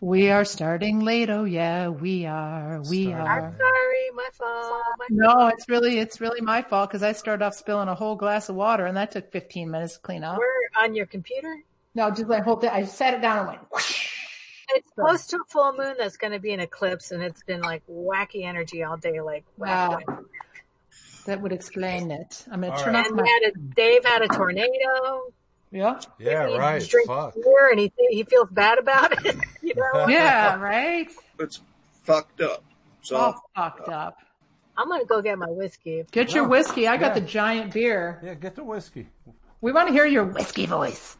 We are starting late. Oh yeah, we are. We Starting are. I'm sorry, my fault. My No, it's really it's really my fault because I started off spilling a whole glass of water and that took 15 minutes to clean up. We're on your computer. No, just like hold that. I set it down and went. whoosh. It's close to a full moon that's going to be an eclipse, and it's been like wacky energy all day. Like Wow, wacky. that would explain it. I'm gonna turn right. off And my. we had a, Dave had a tornado. Yeah, Yeah, He right. drinks Fuck. beer and he he feels bad about it. you know, yeah, right. It's fucked up. So All fucked uh, up. I'm gonna go get my whiskey. Get your whiskey. I got Yeah. the giant beer. Yeah, get the whiskey. We want to hear your whiskey voice.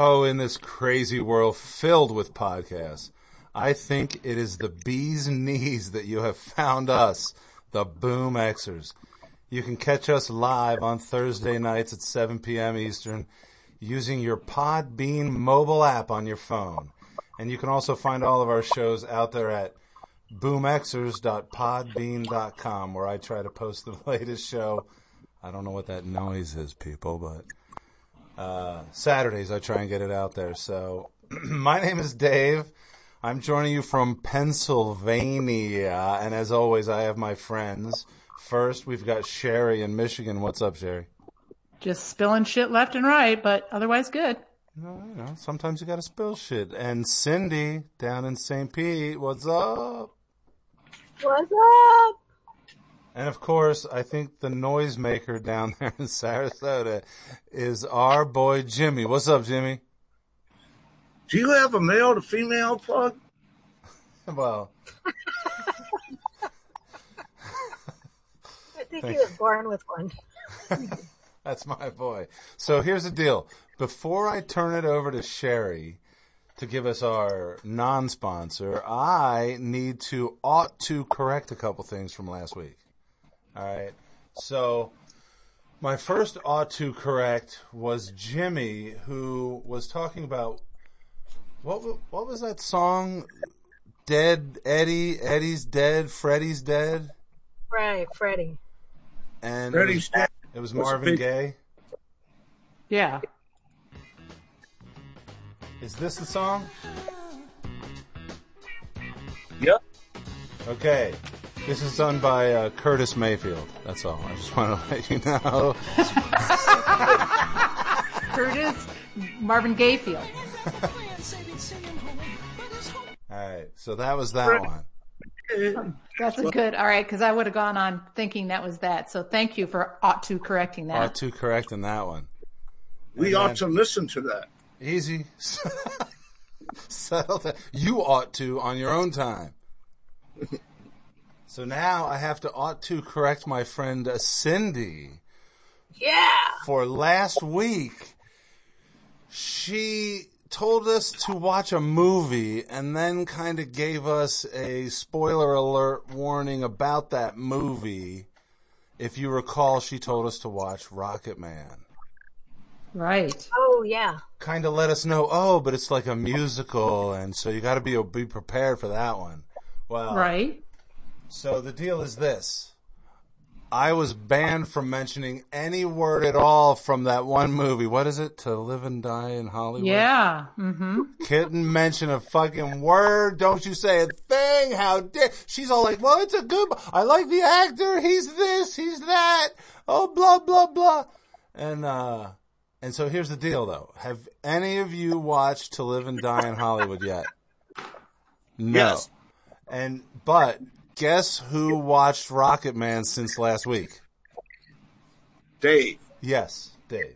Oh, in this crazy world filled with podcasts, I think it is the bee's knees that you have found us, the Boom Xers. You can catch us live on Thursday nights at 7 p.m. Eastern using your Podbean mobile app on your phone. And you can also find all of our shows out there at boomxers.podbean.com where I try to post the latest show. I don't know what that noise is, people, but uh, Saturdays I try and get it out there. So my name is Dave. I'm joining you from Pennsylvania, and as always, I have my friends. First, we've got Sherry in Michigan. What's up, Sherry? Just spilling shit left and right, but otherwise good. No, you know, sometimes you got to spill shit. And Cindy down in St. Pete. What's up? What's up? And of course, I think the noisemaker down there in Sarasota is our boy Jimmy. What's up, Jimmy? do you have a male to female plug? Well, I think Thank he was born with one. That's my boy. So here's the deal. Before I turn it over to Sherry to give us our non-sponsor, I need to ought to correct a couple things from last week. All right. So my first ought to correct was Jimmy, who was talking about what what was that song? Dead Eddie, Eddie's dead, Freddie's dead, Right, Freddie. and it Freddie's was, dead. it was Marvin big- Gaye. Yeah. Is this the song? Yep. Okay. This is done by uh, Curtis Mayfield. That's all. I just want to let you know. Curtis Marvin Gayfield. All right. So that was that one. That's a good. All right, because I would have gone on thinking that was that. So thank you for ought to correcting that. Ought to correct in that one. We And ought then- to listen to that. Easy. Settle that. You ought to on your own time. So now I have to ought to correct my friend uh, Cindy. Yeah. for last week, she told us to watch a movie and then kind of gave us a spoiler alert warning about that movie. If you recall, she told us to watch Rocketman. Right. Oh yeah. Kind of let us know, oh, but it's like a musical, and so you got to be be prepared for that one. Well, Right. So the deal is this. I was banned from mentioning any word at all from that one movie. What is it? To Live and Die in Hollywood? Yeah. Mm-hmm. Couldn't mention a fucking word. Don't you say a thing. How dare. She's all like, well, it's a good, I like the actor. He's this, he's that. Oh, blah, blah, blah. And, uh, and so here's the deal though. Have any of you watched To Live and Die in Hollywood yet? No. Yes. And, but guess who watched Rocketman since last week? Dave. Yes, Dave.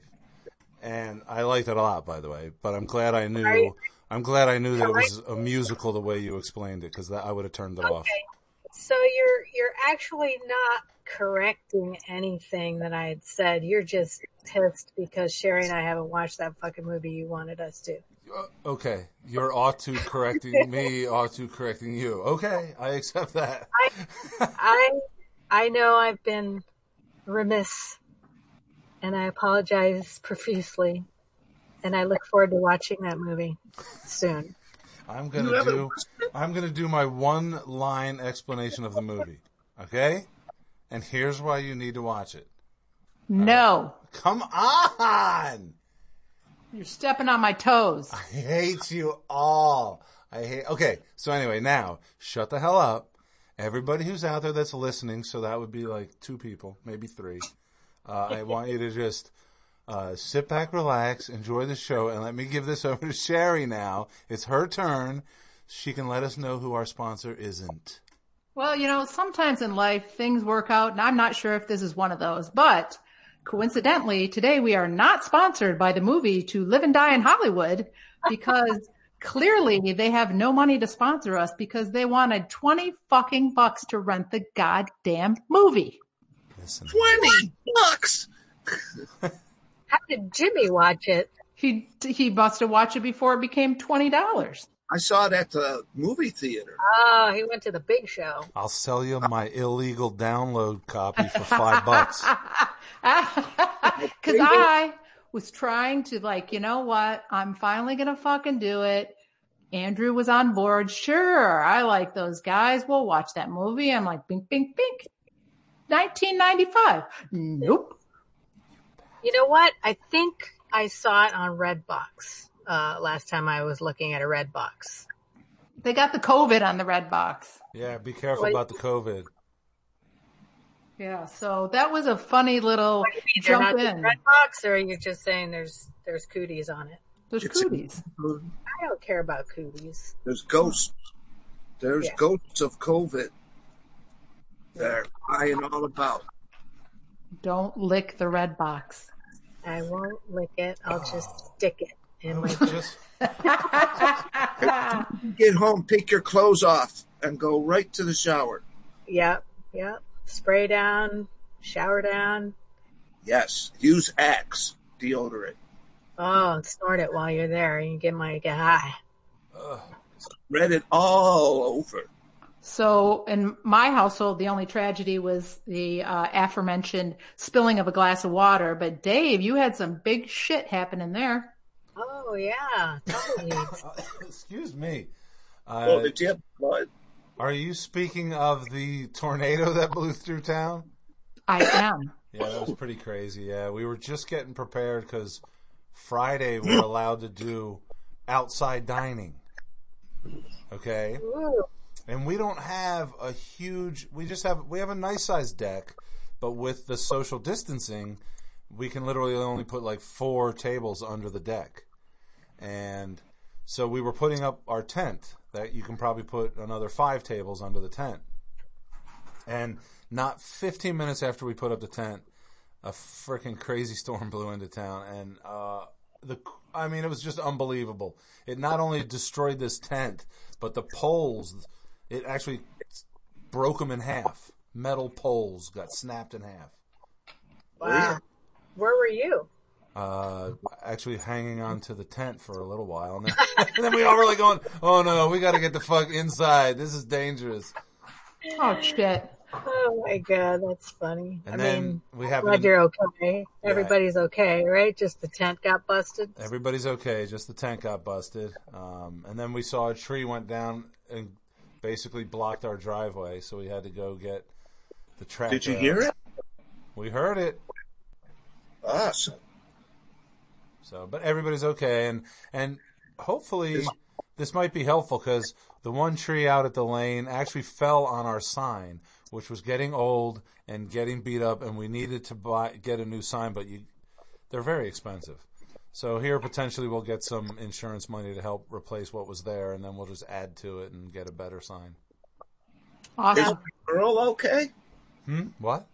And I liked it a lot, by the way. But I'm glad I knew. Right. I'm glad I knew that it was a musical the way you explained it, because I would have turned it off. Okay. So you're you're actually not correcting anything that I had said. You're just pissed because Sherry and I haven't watched that fucking movie you wanted us to. Uh, Okay, you're ought to correcting me, ought to correcting you. Okay, I accept that. I I know I've been remiss and I apologize profusely. And I look forward to watching that movie soon. I'm gonna do. I'm going to do my one line explanation of the movie. Okay? And here's why you need to watch it. No. Come on! You're stepping on my toes. I hate you all. I hate. Okay, so anyway, now shut the hell up. Everybody who's out there that's listening, so that would be like two people, maybe three. Uh, I want you to just uh, sit back, relax, enjoy the show, and let me give this over to Sherry now. It's her turn. She can let us know who our sponsor isn't. Well, you know, sometimes in life things work out, and I'm not sure if this is one of those, but coincidentally, today we are not sponsored by the movie To Live and Die in Hollywood because clearly they have no money to sponsor us because they wanted 20 fucking bucks to rent the goddamn movie. Listen, 20 bucks. How did Jimmy watch it? He he must have watched it before it became twenty dollars. I saw it at the movie theater. Oh, he went to the big show. I'll sell you my illegal download copy for five bucks. Because I was trying to like, you know what? I'm finally gonna fucking do it. Andrew was on board. Sure, I like those guys. We'll watch that movie. I'm like, bink, bink, bink. 1995. Nope. You know what? I think I saw it on Redbox uh, last time I was looking at a red box. They got the COVID on the red box. Yeah, be careful Wait. about the COVID. Yeah, so that was a funny little What do you mean, jump not in. Redbox, or are you just saying there's there's cooties on it? There's It's cooties. I don't care about cooties. There's ghosts. There's Yeah. ghosts of COVID. They're lying all about. Don't lick the red box. I won't lick it. I'll just stick it in my. Just Get home, take your clothes off, and go right to the shower. Yep, yep. Spray down, shower down. Yes, use Axe deodorant. Oh, and snort it while you're there. And you get my get high. Spread it all over. So in my household, the only tragedy was the uh, aforementioned spilling of a glass of water. But Dave, you had some big shit happening there. Oh yeah, excuse me. Uh, did you have blood? are you speaking of the tornado that blew through town? I am. Yeah, that was pretty crazy. Yeah, we were just getting prepared because Friday we're allowed to do outside dining. Okay, Ooh, and we don't have a huge. We just have we have a nice sized deck, but with the social distancing, we can literally only put like four tables under the deck, and so we were putting up our tent that you can probably put another five tables under the tent. And not 15 minutes after we put up the tent, a freaking crazy storm blew into town, and uh, the I mean, it was just unbelievable. It not only destroyed this tent, but the poles. It actually broke them in half. Metal poles got snapped in half. wow. Where were you? Uh, actually hanging on to the tent for a little while, and then, and then we all were like going, "Oh no, we got to get the fuck inside. This is dangerous." Oh shit. Oh my god, that's funny. And I then mean, we have glad you're okay. Everybody's okay, right? Just the tent got busted. Everybody's okay. Just the tent got busted. Um, and then we saw a tree went down and basically blocked our driveway, so we had to go get the tractor. Did you hear it? We heard it. Awesome. So, but everybody's okay, and and hopefully this might be helpful because the one tree out at the lane actually fell on our sign, which was getting old and getting beat up, and we needed to buy get a new sign, but you they're very expensive. So here potentially we'll get some insurance money to help replace what was there, and then we'll just add to it and get a better sign. Is Awesome. my girl okay? Hmm. What?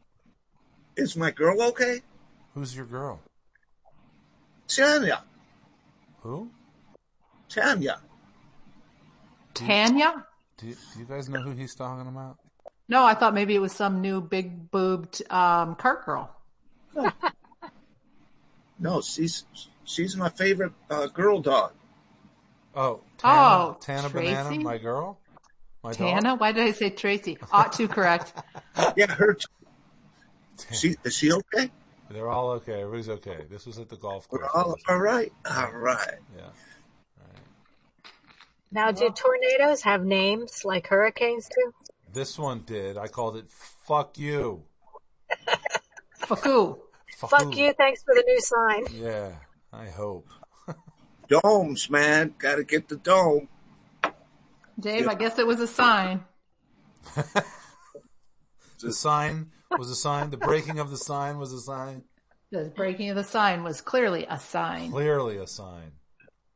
Is my girl okay? Who's your girl? Tanya. Who? Tanya. Tanya? Do you, do you guys know who he's talking about? No, I thought maybe it was some new big boobed um, cart girl. No, she's she's my favorite uh, girl dog. Oh, Tana, Oh, Tana Banana, my girl. My dog? Tana? Why did I say Tracy? Ought to correct. Yeah, her. T- she is she okay? They're all okay. Everybody's okay. This was at the golf course. We're all all right. All right. Yeah. Now, do tornadoes have names like hurricanes do? This one did. I called it "fuck you." Faku. Fuck you, thanks for the new sign. Yeah, I hope. Domes, man. Gotta get the dome. Dave, I guess it was a sign. The sign was a sign. The breaking of the sign was a sign. The breaking of the sign was clearly a sign. Clearly a sign.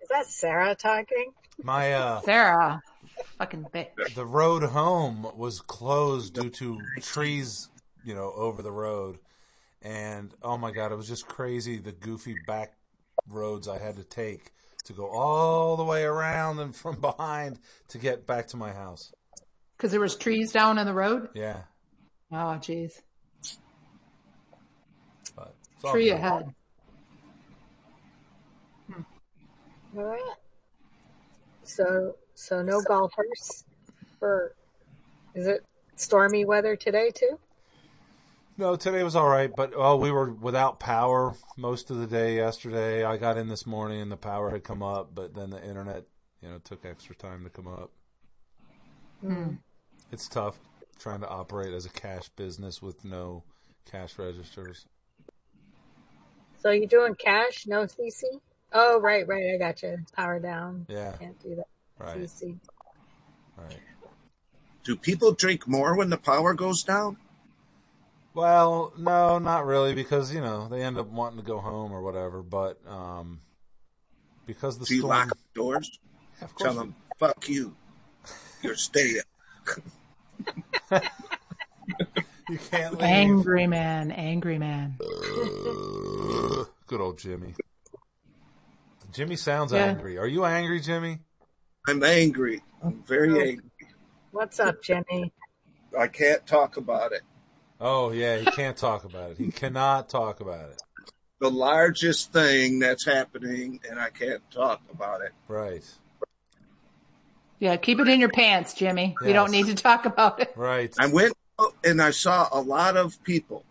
Is that Sarah talking? My uh, Sarah, fucking bitch. the road home was closed due to trees, you know, over the road. And oh my god, it was just crazy the goofy back roads I had to take to go all the way around and from behind to get back to my house. Because there was trees down in the road. Yeah. Oh, jeez. But Tree good. ahead. Hmm. All right. So, so no golfers for, is it stormy weather today too? No, today was all right, but oh, we were without power most of the day yesterday. I got in this morning and the power had come up, but then the internet, you know, took extra time to come up. Hmm. It's tough trying to operate as a cash business with no cash registers. So you're doing cash, no CC? Oh, right, right. I got you. Power down. Yeah, Can't do that. right, CC. right. Do people drink more when the power goes down? Well, no, not really, because you know they end up wanting to go home or whatever. But um, because the Do you lock up doors? Yeah, of course Tell them, fuck you. You're staying. you can't leave. Angry man, angry man. Good old Jimmy. Jimmy sounds Yeah. angry. Are you angry, Jimmy? I'm angry. I'm very oh. angry. What's up, Jimmy? I can't talk about it. Oh yeah, he can't talk about it. He cannot talk about it. The largest thing that's happening, and I can't talk about it. Right. Yeah, keep it in your pants, Jimmy. We don't need to talk about it. Right. I went and I saw a lot of people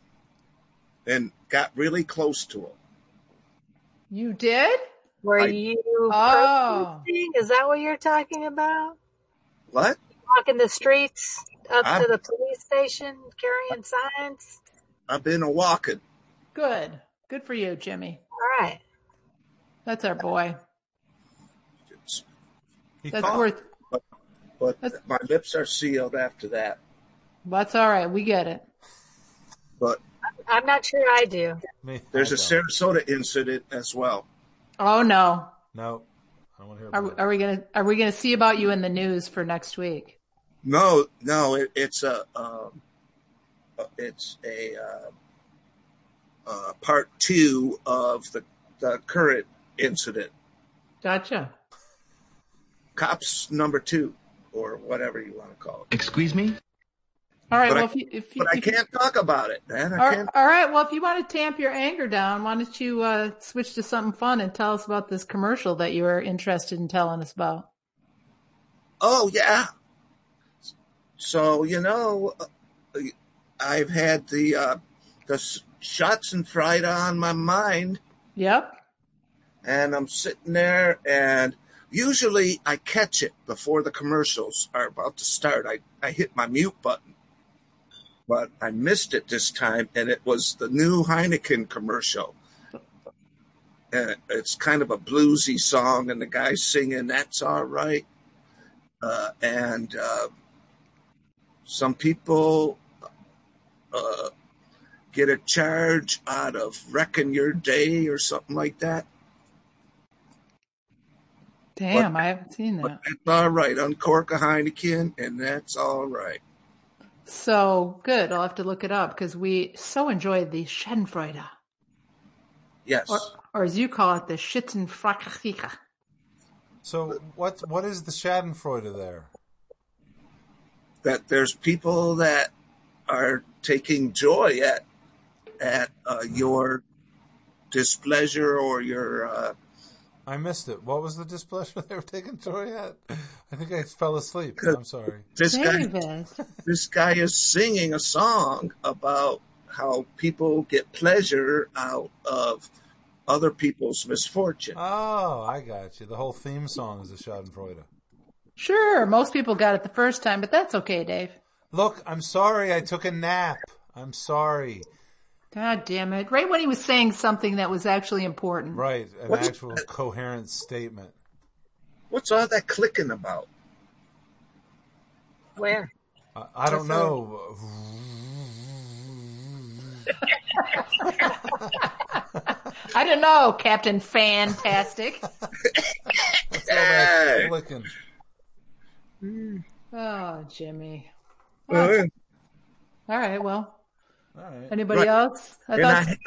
and got really close to them. You did? Were I- you Oh. Is that what you're talking about? What? Walking the streets up I'm- to the police station carrying signs? I've been a walking. Good. Good for you, Jimmy. All right. That's our boy. He That's thought- worth. But That's- my lips are sealed after that. That's all right. We get it. But I'm not sure I do. me. there's I a. Sarasota incident as well. Oh no. No, I don't want to hear Are, about it. are we gonna Are we gonna see about you in the news for next week? No, no, it, it's a, um, uh, it's a uh, uh, part two of the the current incident. Gotcha. Cops number two, or whatever you want to call it. Excuse me? All right. But well, I- if you, if you, But I if you- can't talk about it, man. I all, can't. all right. Well, if you want to tamp your anger down, why don't you uh, switch to something fun and tell us about this commercial that you were interested in telling us about? Oh yeah. So you know, uh, I've had the uh, the shots and fried on my mind, Yep. and I'm sitting there, and usually I catch it before the commercials are about to start. I I hit my mute button, but I missed it this time, and it was the new Heineken commercial. And it's kind of a bluesy song, and the guy's singing "That's All Right." uh, and uh, some people uh, get a charge out of wrecking your day or something like that. Damn, I haven't seen But that. that's all right. Uncork a Heineken, and that's all right. So good. I'll have to look it up because we so enjoyed the Schadenfreude, Yes. or, or as you call it, the Schützenfreude. So what what is the Schadenfreude there? that there's people that are taking joy at at uh, your displeasure or your uh, I missed it. What was the displeasure they were taking joy at? I think I fell asleep. I'm sorry. this guy this guy is singing a song about how people get pleasure out of other people's misfortune. Oh, I got you. The whole theme song is the Schadenfreude. Sure, most people got it the first time, but that's okay, Dave. Look, I'm sorry. I took a nap. I'm sorry. God damn it. Right when he was saying something that was actually important. Right, an What's- actual coherent statement. What's all that clicking about? Where? I, I don't know. I don't know, Captain Fantastic. What's all that Hey. clicking? oh, Jimmy. Uh, All right, well, All right. anybody Right. else? I and I had,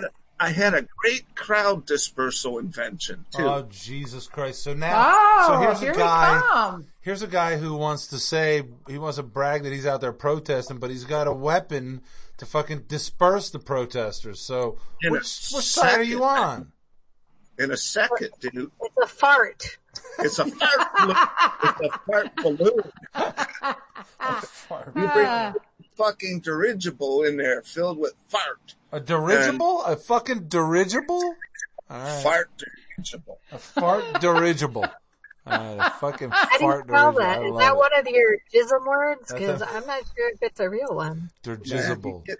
I had a great crowd dispersal invention too. Oh Jesus Christ! So now, Oh, so here's here a guy. Here's a guy who wants to say he wants to brag that he's out there protesting, but he's got a weapon to fucking disperse the protesters. So In a which, which side are you on? In a second, dude, It's a fart. it's a fart. balloon. it's a fart balloon. You bring a fucking dirigible in there filled with fart. A dirigible? a fucking dirigible? All right. Fart dirigible. A fart dirigible. All right, a fucking How do you fart spell dirigible. that? I Is that it. one of your jism words? That's Because a- I'm not sure if it's a real one. Man, Dirigible. you, get,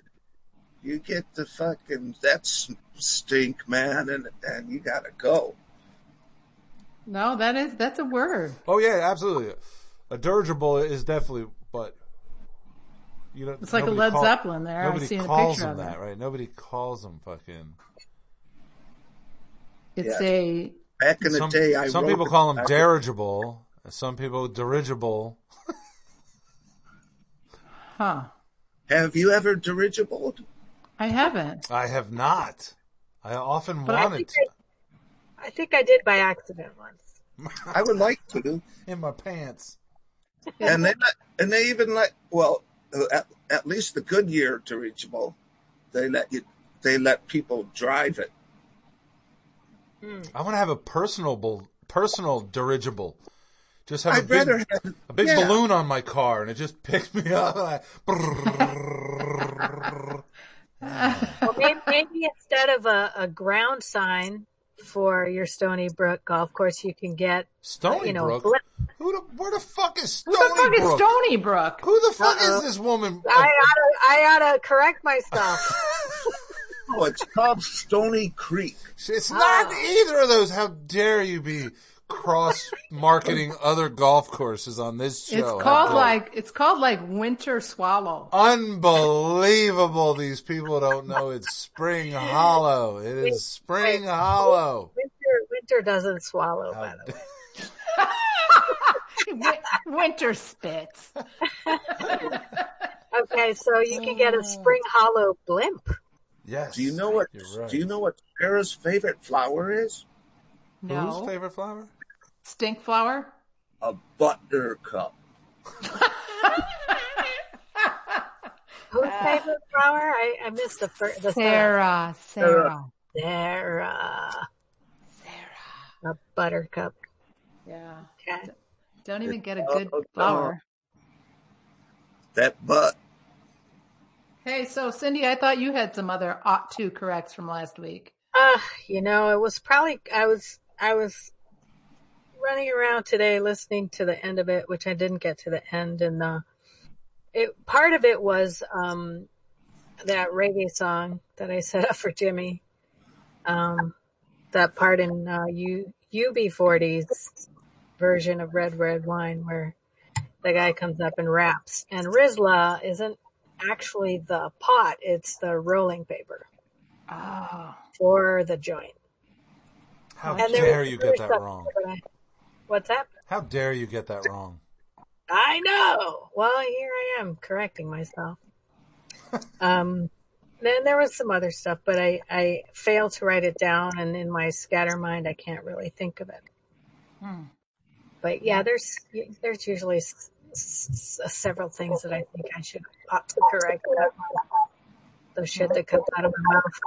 you get the fucking that stink, man, and and you gotta go. No, that is that's a word. Oh yeah, absolutely. A dirigible is definitely, but you know, It's like a Led call- Zeppelin there. I Nobody seen a picture them of that, right? Nobody calls them fucking. It's Yeah. a Back in the some day, I some people call them dirigible. Some people dirigible. huh. Have you ever dirigible? I haven't. I have not. I often But I wanted think to I think I did by accident once. I would like to. in my pants. and they and they even let well at, at least the Goodyear dirigible, they let you they let people drive it. I want to have a personal personal dirigible. Just have a I'd big, have a big yeah. balloon on my car, and it just picks me up. I- Well, maybe, maybe instead of a, a ground sign for your Stony Brook golf course, you can get Stony you know Brook. blip. Who the, where the fuck is Stony Who the fuck is Stony Brook? Who the fuck Uh-oh. is this woman? I oughta, I oughta correct myself. Oh, it's called Stony Creek. It's not ah. either of those. How dare you be cross marketing other golf courses on this show? It's called like it's called like Winter Swallow. Unbelievable. These people don't know it's Spring Hollow. It is Spring wait. Hollow. Winter, winter doesn't swallow, by the way. Wi- Winter spits. Okay, so you can get a Spring Hollow blimp. Yes. Do you know what? Right. Do you know what Sarah's favorite flower is? Whose No. favorite flower? Stink flower? A buttercup. Whose favorite flower? I, I missed the first. The Sarah. Sarah. Sarah. Sarah. A buttercup. Yeah. Okay. Don't even get a good flower. That butt. Hey, so Cindy, I thought you had some other ought to corrects from last week. Uh, you know, it was probably I was I was running around today listening to the end of it, which I didn't get to the end, and uh, it part of it was um that reggae song that I set up for Jimmy. Um, that part in uh, U UB40's version of Red Red Wine where the guy comes up and raps, and Rizla isn't actually the pot; it's the rolling paper Oh. for the joint. How And dare you get that wrong? I- What's that? How dare you get that wrong? I know. Well, here I am correcting myself. um, then there was some other stuff, but I, I failed to write it down, and in my scatter mind, I can't really think of it. Hmm. But yeah, there's there's usually s- s- s- several things that I think I should ought to correct. The shit that comes out of my mouth.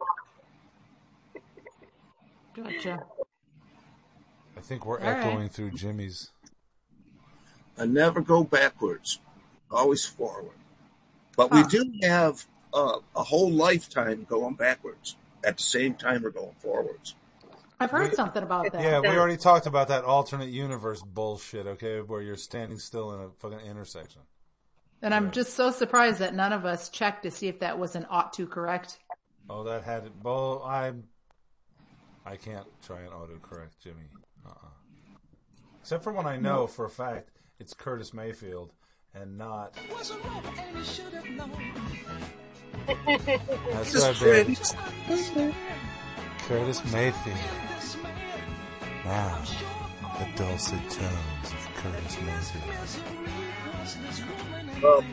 Gotcha. I think we're All right. echoing through Jimmy's. I never go backwards, always forward. But we do have uh, a whole lifetime going backwards at the same time we're going forwards. I've heard something about that. Yeah, we already talked about that alternate universe bullshit, okay, where you're standing still in a fucking intersection. And I'm just so surprised that none of us checked to see if that was an ought to correct. Oh, that had it. Well, I, I can't try and autocorrect Jimmy. Uh-uh. Except for when I know for a fact it's Curtis Mayfield and not. That's what I did. Curtis Mayfield. Now, the dulcet tones of Curtis Mayfield. Well,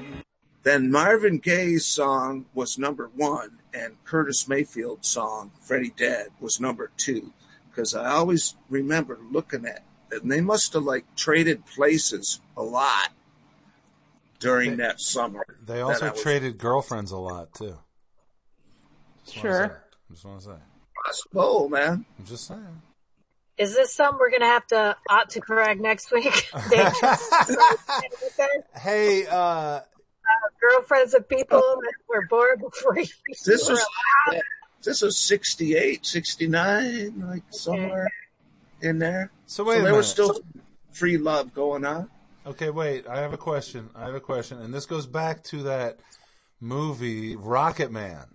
then Marvin Gaye's song was number one, and Curtis Mayfield's song, Freddie Dead, was number two. Because I always remember looking at, and they must have like traded places a lot during that summer. They also that I was- traded girlfriends a lot too. Just Sure. say. Just want to say. Oh man, I'm just saying. Is this something we're gonna have to ought to correct next week? Hey, uh, Girlfriends of people that were born before you. this were is this is 68, 69, like somewhere in there. so wait so there minute. was still free love going on. Okay, wait. I have a question. I have a question, and this goes back to that movie Rocketman.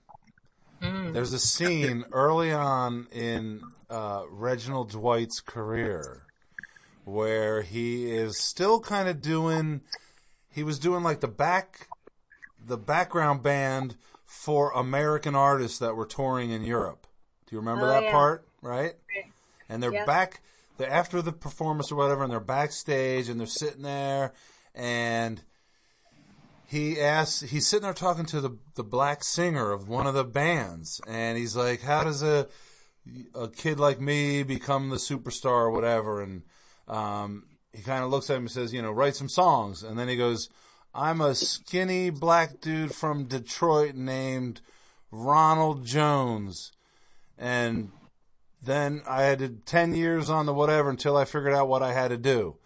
There's a scene early on in uh, Reginald Dwight's career where he is still kind of doing. He was doing like the back, the background band for American artists that were touring in Europe. Do you remember Oh, that yeah. part? Right. And they're Yeah. back. They're after the performance or whatever, and they're backstage and they're sitting there, and he asks. He's sitting there talking to the the black singer of one of the bands, and he's like, "How does a a kid like me become the superstar or whatever?" And um, he kind of looks at him and says, "You know, write some songs." And then he goes, "I'm a skinny black dude from Detroit named Ronald Jones," and then I had to, 10 years on the whatever until I figured out what I had to do.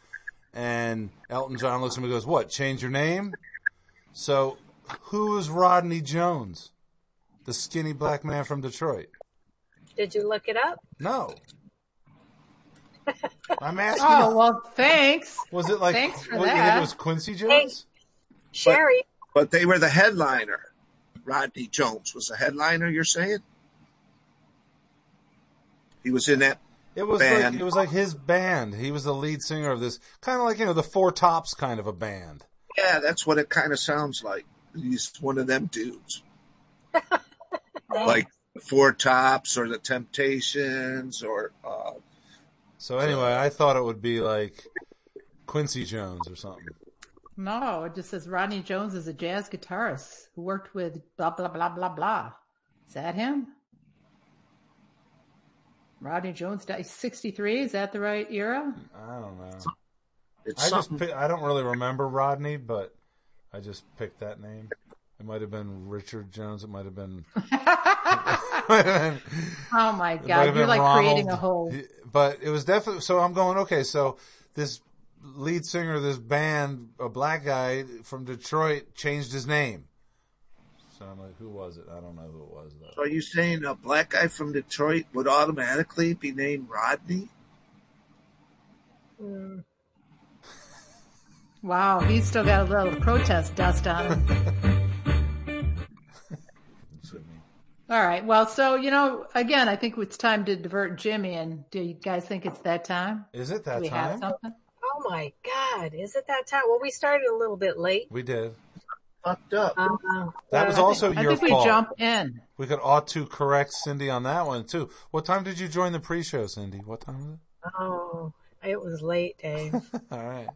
And Elton John looks at me and goes, What, change your name? So, who is Rodney Jones? The skinny black man from Detroit? Did you look it up? No. I'm asking. Oh, well, thanks. was it like, thanks for what, you think that. it was Quincy Jones? Sherry, But they were the headliner. Rodney Jones was the headliner. You're saying he was in that. It was Band. like it was like his band. He was the lead singer of this kind of like you know the Four Tops kind of a band. Yeah, that's what it kind of sounds like. He's one of them dudes, like the Four Tops or the Temptations or uh, So anyway, I thought it would be like Quincy Jones or something. No, it just says Rodney Jones is a jazz guitarist who worked with blah, blah, blah, blah, blah. Is that him? Rodney Jones died 63. Is that the right era? I don't know. it's I just pick, I don't really remember Rodney, but I just picked that name. It might have been Richard Jones. It might have been. might have been- Oh my God. You're like Ronald. creating a whole. But it was definitely. So I'm going. Okay, so this lead singer of this band, a black guy from Detroit, changed his name. So I'm like, who was it? I don't know who it was though. Are you saying a black guy from Detroit would automatically be named Rodney? Mm. Wow. He's still got a little protest dust on him. All right. Well, so, you know, again, I think it's time to divert Jimmy. And do you guys think it's that time? Is it that we have time? something? oh my God, is it that time? Well, we started a little bit late. We did. Fucked up. Uh, That was but- also I your think we jump in. We could ought to correct Cindy on that one too. What time did you join the pre-show, Cindy? What time was it? Oh, it was late, Dave. All right.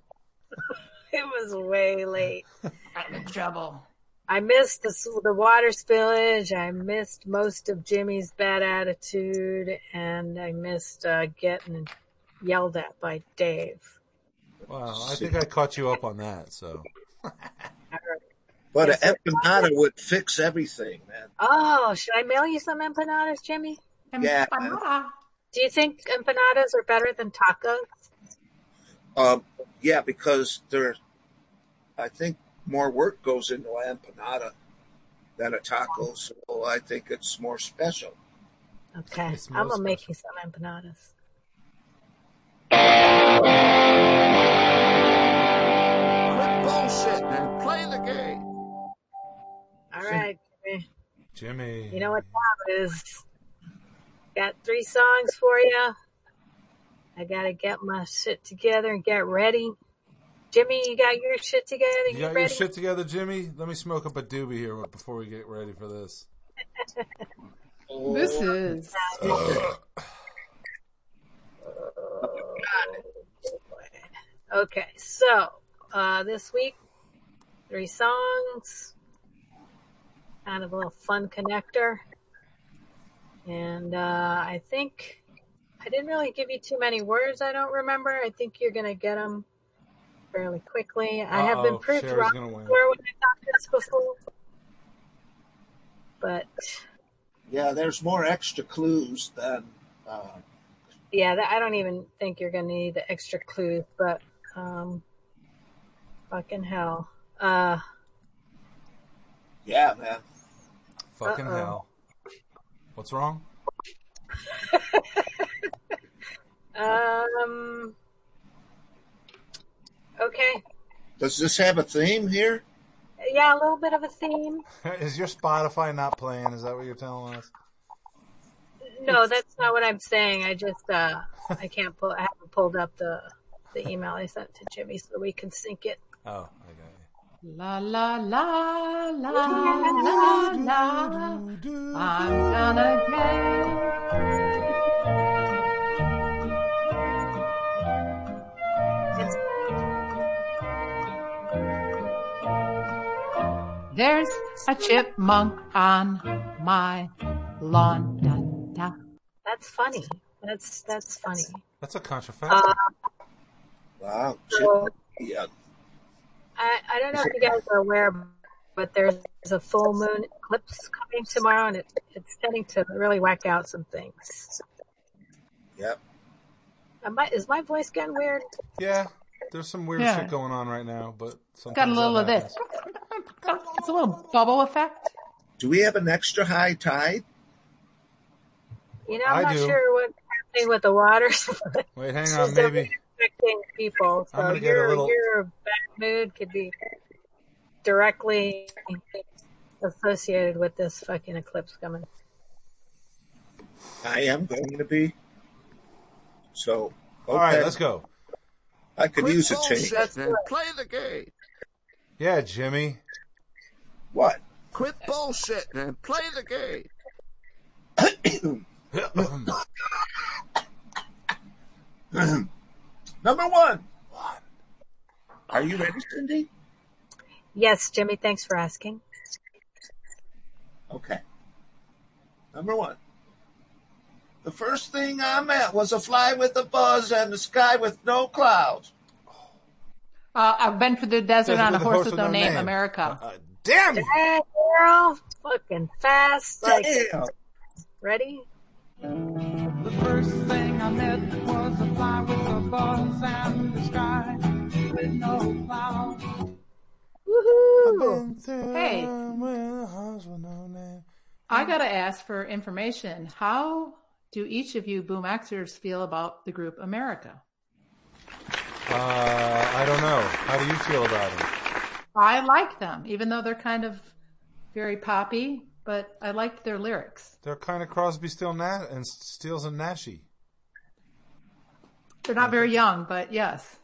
it was way late. I'm in trouble. I missed the, the water spillage. I missed most of Jimmy's bad attitude, and I missed uh, getting yelled at by Dave. Well, I think I caught you up on that. So But an sir. empanada would fix everything, man. Oh, should I mail you some empanadas, Jimmy? Yeah. Empanada. Do you think empanadas are better than tacos? Um, yeah, because they're, I think more work goes into an empanada than a taco, so I think it's more special. Okay, It's I'm most gonna make you some empanadas. Quit bullshit and play the game. All right, Jimmy. Jimmy. You know what time it is? Got three songs for you. I gotta get my shit together and get ready. Jimmy, you got your shit together? You You, got your shit together, Jimmy? Let me smoke up a doobie here before we get ready for this. This is Okay, so uh, this week, three songs, kind of a little fun connector, and uh, I think I didn't really give you too many words. I don't remember. I think you're gonna get them fairly quickly. I have been proved Sherry's wrong gonna win. before when I thought this before, but Yeah, there's more extra clues than. Uh, yeah, that, I don't even think you're gonna need the extra clues, but um, fucking hell. Uh, yeah, man. Fucking Uh-oh. hell. What's wrong? um, okay. Does this have a theme here? Yeah, a little bit of a theme. Is your Spotify not playing? Is that what you're telling us? No, that's not what I'm saying. I just, uh, I can't pull, I haven't pulled up the, the email I sent to Jimmy so we can sync it. Oh, I got you. la la la la la la. I'm gonna get. There's a chipmunk on my lawn. Da, da. that's funny. That's, that's funny. That's a contrafactual. Uh, Wow. so, Yeah. I, I don't know if you guys are aware, but there's a full moon eclipse coming tomorrow and it, it's tending to really whack out some things. Yep. Am I, is my voice getting weird? yeah, there's some weird Yeah. shit going on right now, but sometimes Got a little that of this. It's a little bubble effect. Do we have an extra high tide? You know, I'm I not do. sure what's happening with the waters. Wait, hang on, definitely maybe. affecting people. I'm So gonna get a your little- your bad mood could be directly associated with this fucking eclipse coming. I am going to be. So. Okay. All right, let's go. I could Quit use a change. and play the game. Yeah, Jimmy. What? Quit bullshitting and play the game. Number one. Are you ready, Cindy? Yes, Jimmy, thanks for asking. Okay. Number one. The first thing I met was a fly with a buzz and the sky with no clouds. Uh, I've been for the desert Desert on a with horse with no name, America. Uh, damn it! Hey, girl, fucking fast. Like, Damn. ready? The first thing I met was a fly with a buzz and the sky with no clouds. Woohoo! Hey. Hey. I gotta ask for information. How do each of you Boom actors feel about the group America? Uh, I don't know. How do you feel about them? I like them, even though they're kind of very poppy, but I liked their lyrics. They're kind of Crosby, Still, Na- and Steels and Nashy. They're not very young, but yes.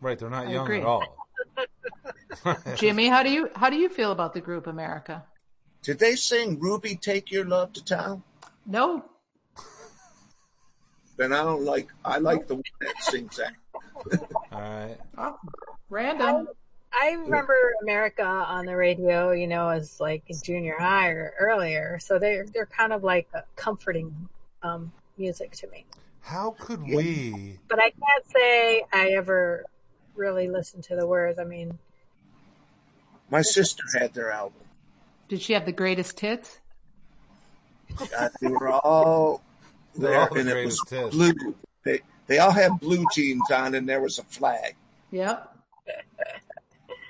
Right, they're not I young agree. at all. Jimmy, how do you how do you feel about the group America? Did they sing Ruby Take Your Love to Town? No, Then I don't like, I like the one that sings that. all right. oh, random. I remember America on the radio, you know, as like in junior high or earlier. So they're they're kind of like a comforting um, music to me. How could we? But I can't say I ever really listened to the words. I mean, My sister had their album. Did she have the greatest tits? God, they were all They're there, all the and it was greatest blue. They they all had blue jeans on, and there was a flag. Yep.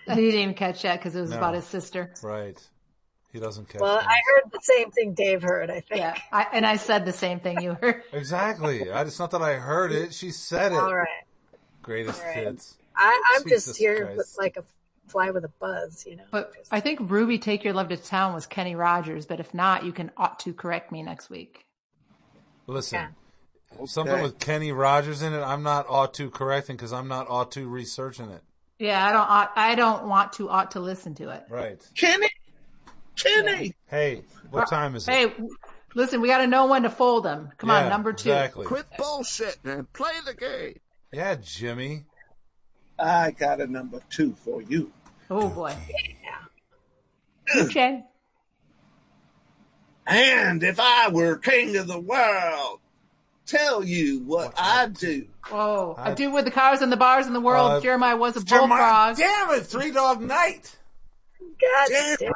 he didn't even catch that because it was No. about his sister. Right. He He doesn't catch. Well, things. I heard the same thing Dave heard, I think. Yeah, I, and I said the same thing you heard. exactly. I, it's not that I heard it. She said it. All right. Greatest All right. hits. I, I'm Jesus just here Christ. with like a fly with a buzz, you know. But I think Ruby Take Your Love to Town was Kenny Rogers, but if not, you can ought to correct me next week. Listen, Yeah. something with Kenny Rogers in it. I'm not ought to correcting because I'm not ought to researching it. Yeah, I don't ought, I don't want to ought to listen to it. Right. Kenny, Kenny. Hey, what time is it? Hey, listen, we got to know when to fold them. Come Yeah, on, number two. Exactly. Quit bullshitting and play the game. Yeah, Jimmy. I got a number two for you. Oh boy. Okay. And if I were king of the world, tell you what I'd do. Oh, I I- do with the cars and the bars in the world. Uh, Jeremiah was a Jeremiah, bullfrog. damn it, Three Dog Night. God Damn. damn.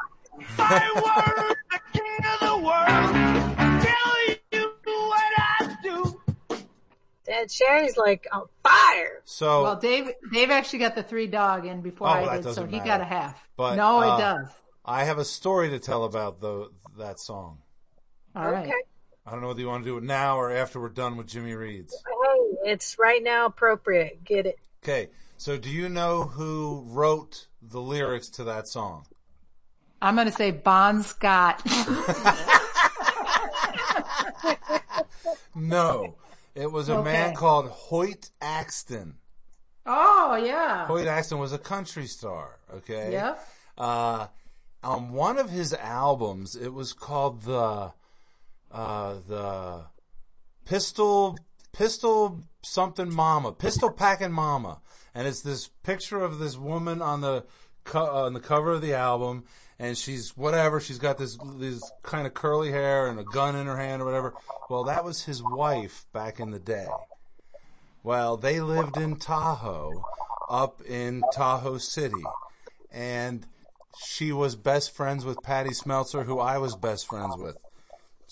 I were the king of the world. Tell you what I do. Dad Sherry's like on fire. So, Well, Dave, Dave actually got the three dog in before Oh, I did, so doesn't he matter. got a half. But, no, uh, it does. I have a story to tell about the, that song. All right. Okay. I don't know whether you want to do it now or after we're done with Jimmy Reed's. Hey, it's right now appropriate. Get it. Okay, so do you know who wrote the lyrics to that song? I'm going to say Bon Scott. No. It was a man called Hoyt Axton. oh, yeah. Hoyt Axton was a country star, okay? Yep. Uh, on one of his albums, it was called the, uh, the Pistol, Pistol something Mama, Pistol packing Mama. And it's this picture of this woman on the, co- on the cover of the album, and she's whatever, she's got this, this kind of curly hair and a gun in her hand or whatever. Well, that was his wife back in the day. Well, they lived in Tahoe, up in Tahoe City, and she was best friends with Patty Smeltzer, who I was best friends with.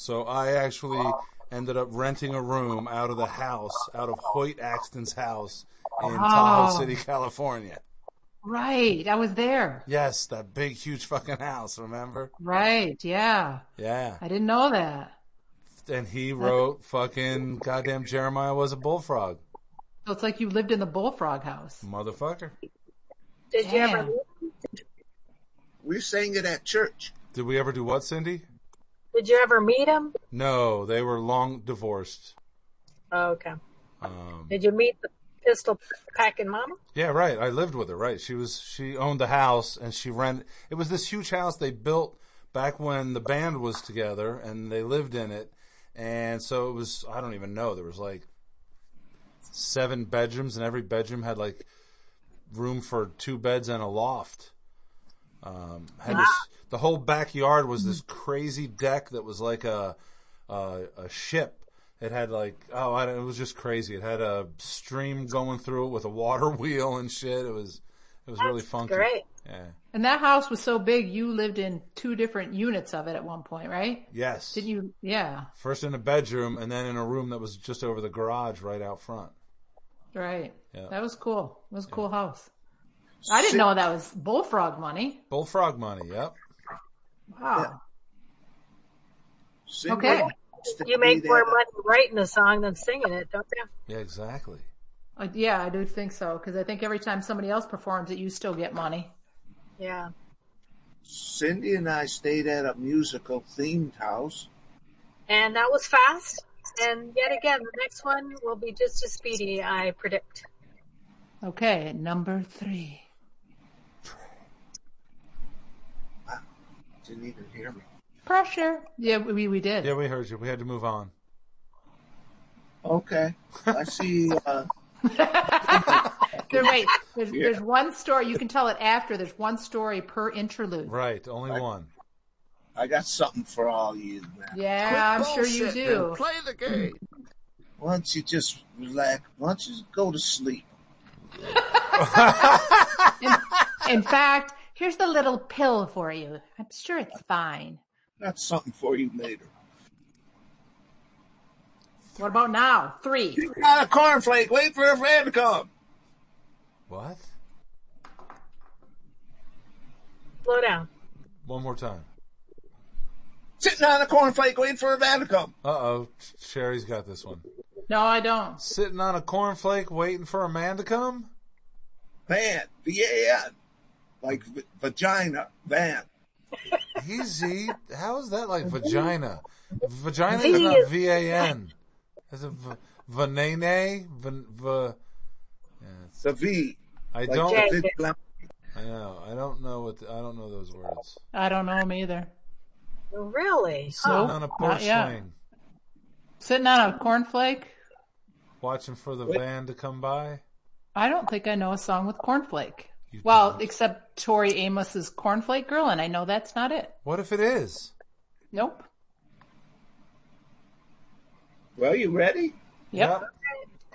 So I actually ended up renting a room out of the house, out of Hoyt Axton's house in Tahoe Oh. City, California. Right. I was there. Yes, that big, huge fucking house, remember? Right. Yeah. Yeah. I didn't know that. And he wrote fucking goddamn Jeremiah was a bullfrog. So it's like you lived in the bullfrog house. Motherfucker. Did you ever? Damn. We sang it at church. Did we ever do what, Cindy? Did you ever meet him? No, they were long divorced. Oh, okay. Um, Did you meet the pistol packing mama? Yeah, right. I lived with her. Right. She was she owned the house and she rented. It was this huge house they built back when the band was together and they lived in it. And so it was I don't even know. There was like seven bedrooms and every bedroom had like room for two beds and a loft. Um, had this, the whole backyard was this crazy deck that was like a a, a ship. It had like oh, I don't, it was just crazy. It had a stream going through it with a water wheel and shit. It was it was really funky. Great. Yeah. And that house was so big, you lived in two different units of it at one point, right? Yes. Didn't you? Yeah. First in a bedroom and then in a room that was just over the garage right out front. Right. Yeah. That was cool. It was a cool house. I didn't know that was bullfrog money. Bullfrog money. Yep. Wow. Sing Okay. what used to You make more there. money writing a song than singing it, don't you? Yeah. Exactly. Uh, yeah, I do think so because I think every time somebody else performs it, you still get money. Yeah. Cindy and I stayed at a musical themed house. And that was fast. And yet again, the next one will be just as speedy, I predict. Okay, number three. Didn't even hear me. Pressure. Yeah, we we did. Yeah, we heard you. We had to move on. Okay. I see, uh, There, wait, there's, there's one story. You can tell it after. There's one story per interlude. Right. Only one. I got something for all you, man. Yeah, I'm sure you do. and Play the game. Why don't you just relax? Why don't you go to sleep? In, in fact, here's the little pill for you. I'm sure it's fine. That's something for you later. What about now? Three. You got a cornflake. Wait for a friend to come. What? Slow down. One more time. Sitting on a cornflake waiting for a van to come. Uh oh, Sherry's got this one. No, I don't. Sitting on a cornflake waiting for a man to come? Van. V-A-N. Like v- vagina. Van. Easy. How is that like vagina? Vagina is not V A N. Is it v- vanene? V- v- yeah, it's- The V. I Like don't. J. the I know. I don't know what. The, I don't know those words. I don't know him either. Really? Sitting Nope, on a not porch swing, Sitting on a cornflake. watching for the Wait. van to come by. I don't think I know a song with cornflake. You Well, don't. except Tori Amos's Cornflake Girl, and I know that's not it. What if it is? Nope. Well, you ready? Yep.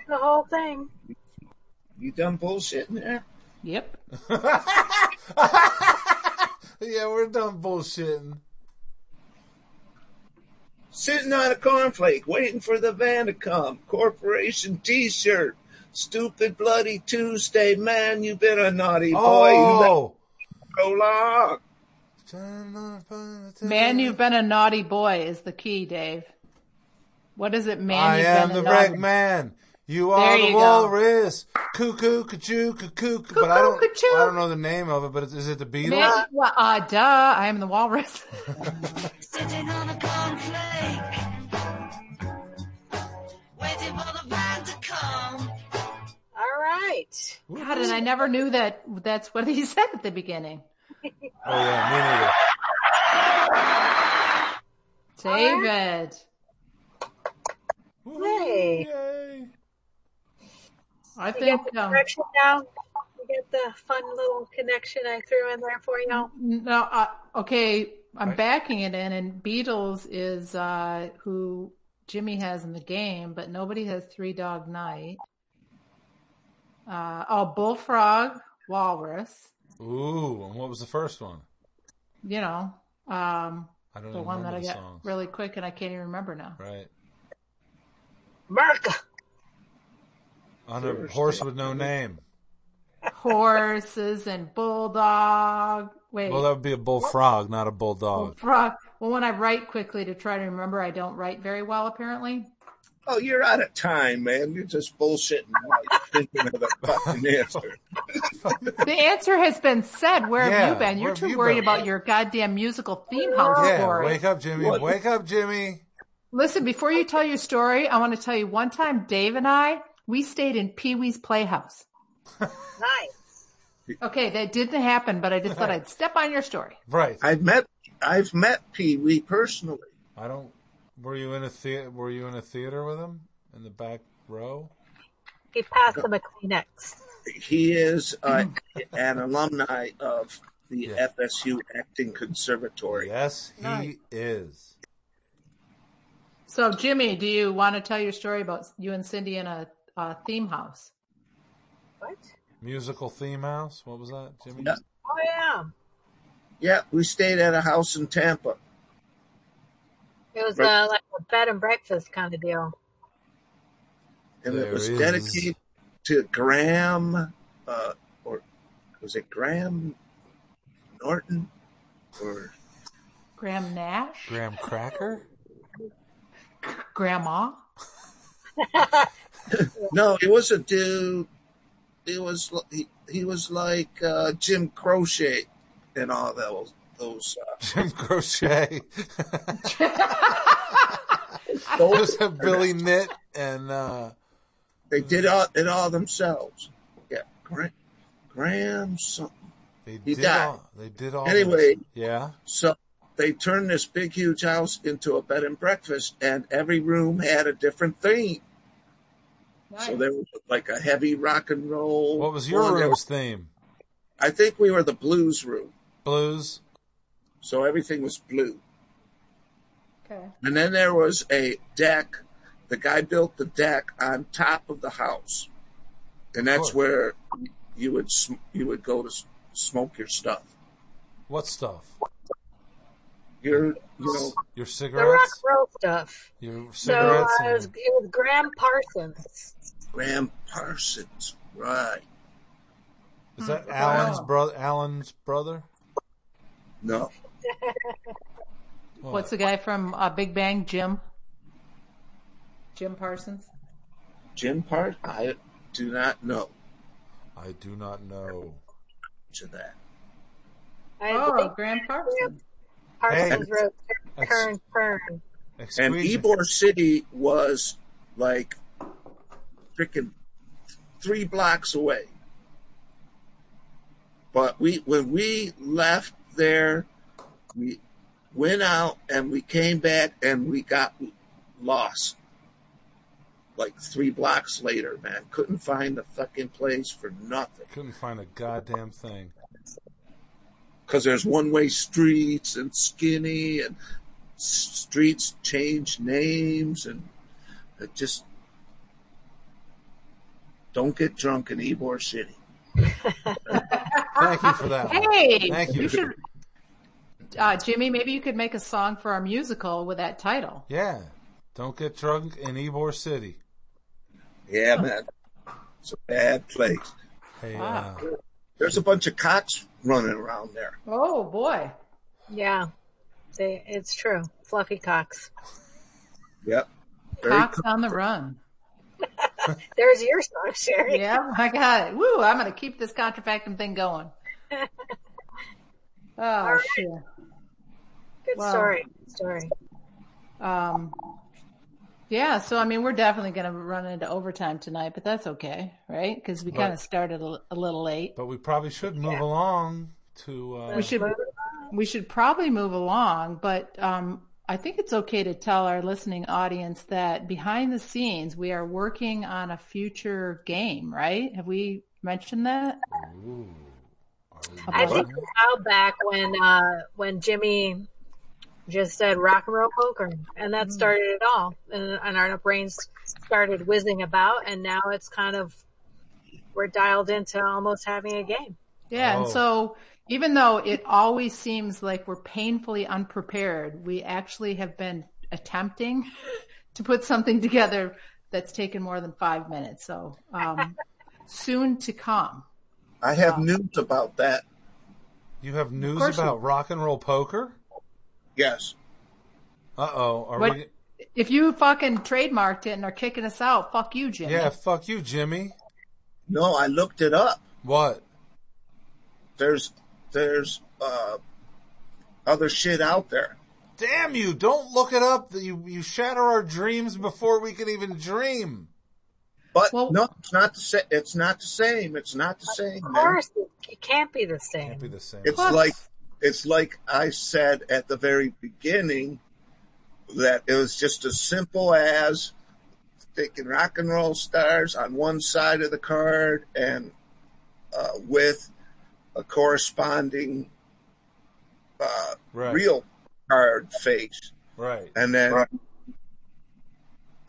The whole thing. You done bullshitting there? Yep. Yeah, we're done bullshitting. Sitting on a cornflake waiting for the van to come. Corporation t-shirt. Stupid bloody Tuesday, man. You been a naughty boy. You let Oh. go long. Man, you've been a naughty boy is the key, Dave. What is it, man? I you've am been the a wreck naughty- man. You There are the you go. walrus. Cuckoo, cuckoo, cuckoo. But I don't. Cuckoo, cuckoo. I don't know the name of it. But is, is it the Beatles? Man, well, uh, duh, I am the walrus. God, and I never knew that that's what he said at the beginning. Oh yeah, me neither. David. Hey. Yay. I You think, get the um, now? You get the fun little connection I threw in there for you? no, uh, okay, I'm Right. backing it in and Beatles is, uh, who Jimmy has in the game, but nobody has Three Dog Night. Uh, oh, Bullfrog, Walrus, Ooh, and what was the first one? you know, um, I don't the one that I the got songs. really quick and I can't even remember now. Right. America. On a horse with no name. Horses and Bulldog. Wait. Well, that would be a bullfrog, not a bulldog. Frog. Well, when I write quickly to try to remember, I don't write very well, apparently. Oh, you're out of time, man. You're just bullshitting while thinking of the fucking answer. The answer has been said. Where Yeah, have you been? You're too you worried been? about your goddamn musical theme house Yeah, story. wake up, Jimmy. What? Wake up, Jimmy. Listen, before you tell your story, I want to tell you one time Dave and I, we stayed in Pee Wee's Playhouse. Nice. Okay, that didn't happen, but I just thought I'd step on your story. Right. I've met, I've met Pee Wee personally. I don't. Were you in a theater? Were you in a theater with him in the back row? He passed him a Kleenex. He is uh, an alumni of the Yeah. FSU Acting Conservatory. Yes, he Nice. is. So, Jimmy, do you want to tell your story about you and Cindy in a, a theme house? What? Musical theme house. What was that, Jimmy? Yeah. Oh, yeah. Yeah, we stayed at a house in Tampa. It was Right. uh, like a bed and breakfast kind of deal. and There it was is- dedicated to Graham, uh, or was it Graham Norton? Or Graham Nash? Graham Cracker. Grandma? no, it was a dude. He was he, he was like uh, Jim Crochet and all those those. Uh, Jim Crochet. those Just have Billy Knit and uh, they did all, it all themselves. Yeah, Graham, Graham something. they He did died. all. They did all. Anyway. this- yeah. So they turned this big, huge house into a bed and breakfast, and every room had a different theme. So there was like a heavy rock and roll. What was your room's theme? I think we were the blues room, Blues. So everything was blue. Okay. And then there was a deck. The guy built the deck on top of the house, and that's where you would sm- you would go to s- smoke your stuff. What stuff? Your you know Your The rock cigarettes. roll stuff. Your So cigarettes. uh, it, was, and- it was Gram Parsons. Gram Parsons, right? is that Alan's brother? Alan's brother? No, What's the guy from uh, Big Bang? Jim. Jim Parsons. Jim Part? I do not know I do not know. to that. I Oh, think Gram Parsons. Parsons Hey. wrote That's- Turn, Turn. And Exqueezing. Ybor City was like freaking three blocks away. But we, when we left there, we went out and we came back and we got lost. Like three blocks later, man. Couldn't find the fucking place for nothing. Couldn't find a goddamn thing. Cause there's one way streets and skinny and streets change names and it just don't get drunk in Ybor City. Thank you for that. Hey, Thank you. you should, uh, Jimmy. Maybe you could make a song for our musical with that title. Yeah. Don't get drunk in Ybor City. Yeah, man. It's a bad place. Hey, uh, There's a bunch of cocks running around there. Oh boy. Yeah, they, it's true. Fluffy cocks. Yep. Very Cox on the run. There's your song, Sherry. Yeah, I got it. Woo! I'm gonna keep this contrafactum thing going. Oh shit. Good Wow. story. Good story. Um, yeah, so I mean, we're definitely going to run into overtime tonight, but that's okay, right? Because we kind of started a, a little late. but we probably should move along to. Uh, We should we should probably move along, but um, I think it's okay to tell our listening audience that behind the scenes we are working on a future game, right? Have we mentioned that? Ooh. Are we I think it? a while back when uh, when Jimmy just said rock and roll poker, and that started it all, and, and our brains started whizzing about, and now it's kind of we're dialed into almost having a game. Yeah, Oh. and so even though it always seems like we're painfully unprepared, we actually have been attempting to put something together that's taken more than five minutes. So um, soon to come. I have news about that. You have news course you- about rock and roll poker? Yes. Uh oh. Are What- we? If you fucking trademarked it and are kicking us out, fuck you, Jimmy. Yeah. Fuck you, Jimmy. No, I looked it up. What? There's there's uh other shit out there. Damn you! Don't look it up. You you shatter our dreams before we can even dream. But Well- no, it's not the same. It's not the same. It's not the same. Of course, it, it can't be the same. Can't be the same. It's Plus- like it's like I said at the very beginning that it was just as simple as taking rock and roll stars on one side of the card and uh, with a corresponding uh, Right. real card face, Right. and then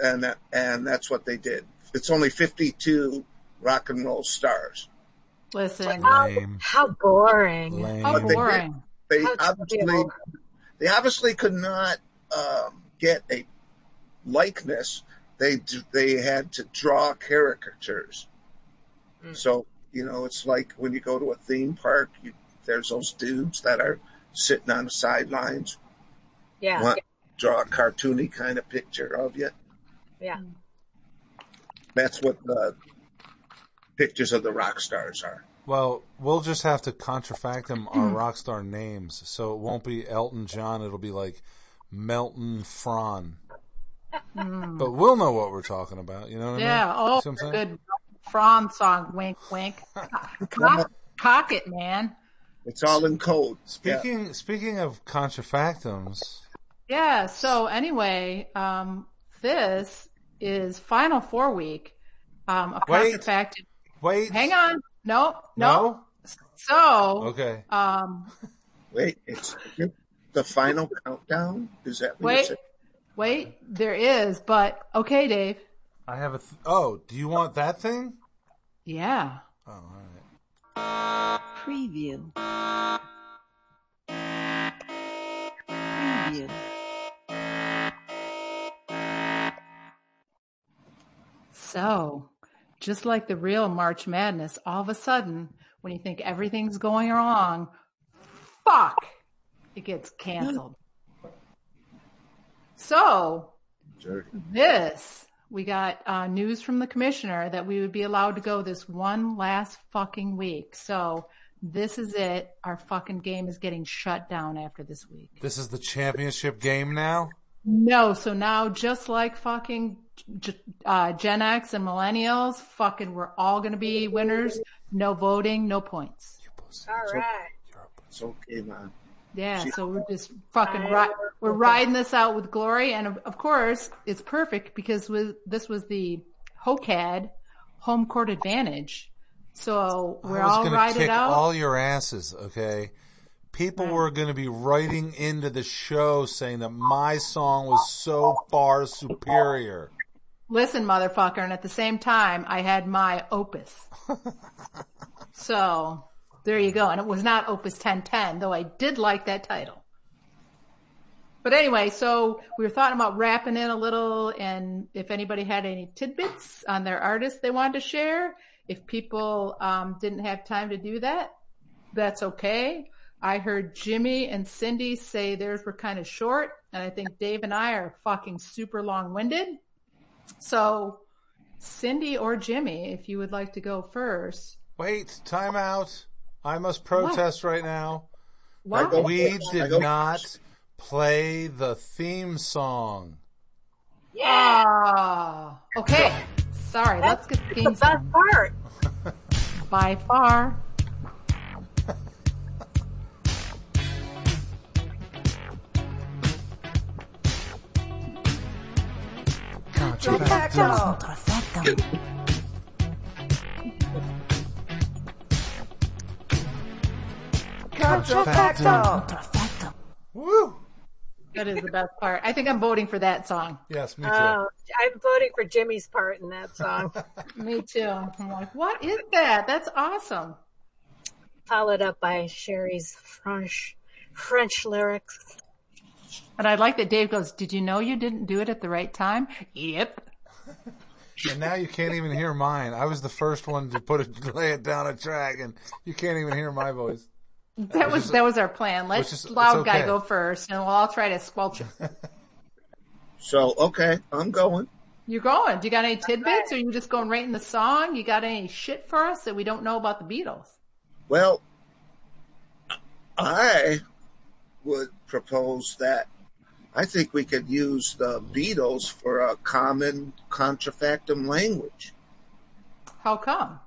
and that and that's what they did. It's only fifty-two rock and roll stars. Listen, Lame. How boring. Lame. how But they boring. They How obviously trivial. they obviously could not um, get a likeness. They they had to draw caricatures. So you know, it's like when you go to a theme park, you, there's those dudes that are sitting on the sidelines, Yeah. want to draw a cartoony kind of picture of you. Yeah. That's what the pictures of the rock stars are. Well, we'll just have to contrafactum them our rock star names, so it won't be Elton John. It'll be like Melton Fron. But we'll know what we're talking about. You know what Hmm. Yeah. I mean? Yeah. Oh, See I'm saying? good Franz song. Wink, wink. Cock, cock it, man. It's all in code. Yeah. Speaking speaking of contrafactums, Yeah. So anyway, um, this is final four week. Um, a Wait. contrafacted. wait. Hang on. No, no. No. So, Okay. um, Wait, it's the final countdown. Is that what you're wait, saying? wait, there is, but okay, Dave. I have a. Th- oh, do you want that thing? Yeah. Oh, all right. Preview. Preview. So, just like the real March Madness, all of a sudden, when you think everything's going wrong, fuck, it gets canceled. So Dirty. this, we got uh, news from the commissioner that we would be allowed to go this one last fucking week. So this is it. Our fucking game is getting shut down after this week. This is the championship game now. No, so now just like fucking uh, Gen X and millennials, fucking we're all going to be winners. No voting, no points. All right. It's okay, man. Yeah, so we're just fucking ri- we're riding this out with glory, and of, of course it's perfect because with, this was the HOCAD home court advantage. So we're I was all gonna riding kick out. all your asses, okay? People were going to be writing into the show saying that my song was so far superior. Listen, motherfucker, and at the same time, I had my opus. so there you go. And it was not opus 1010, though I did like that title. But anyway, so we were thought about wrapping in a little and if anybody had any tidbits on their artists they wanted to share, if people um, didn't have time to do that, that's okay. I heard Jimmy and Cindy say theirs were kind of short, and I think Dave and I are fucking super long winded. So, Cindy or Jimmy, if you would like to go first. Wait, time out. I must protest right now. I go- Wow. We did not play the theme song. Ah, okay. Sorry, let's get the The best song. part. By far. Woo! That is the best part. I think I'm voting for that song. Yes, me too. Oh, I'm voting for Jimmy's part in that song. Me too. I'm like, what is that? That's awesome. Followed up by Sherry's French French lyrics. And I like that Dave goes, did you know you didn't do it at the right time? Yep. and now you can't even hear mine. I was the first one to put it, lay it down a track, and you can't even hear my voice. That was, that was our plan. Let's is- it's loud guy go first and we'll all try to squelch him. So, okay, I'm going. You're going? Do you got any tidbits or are you just going right in the song? You got any shit for us that we don't know about the Beatles? Well, I would propose that I think we could use the Beatles for a common contrafactum language How come?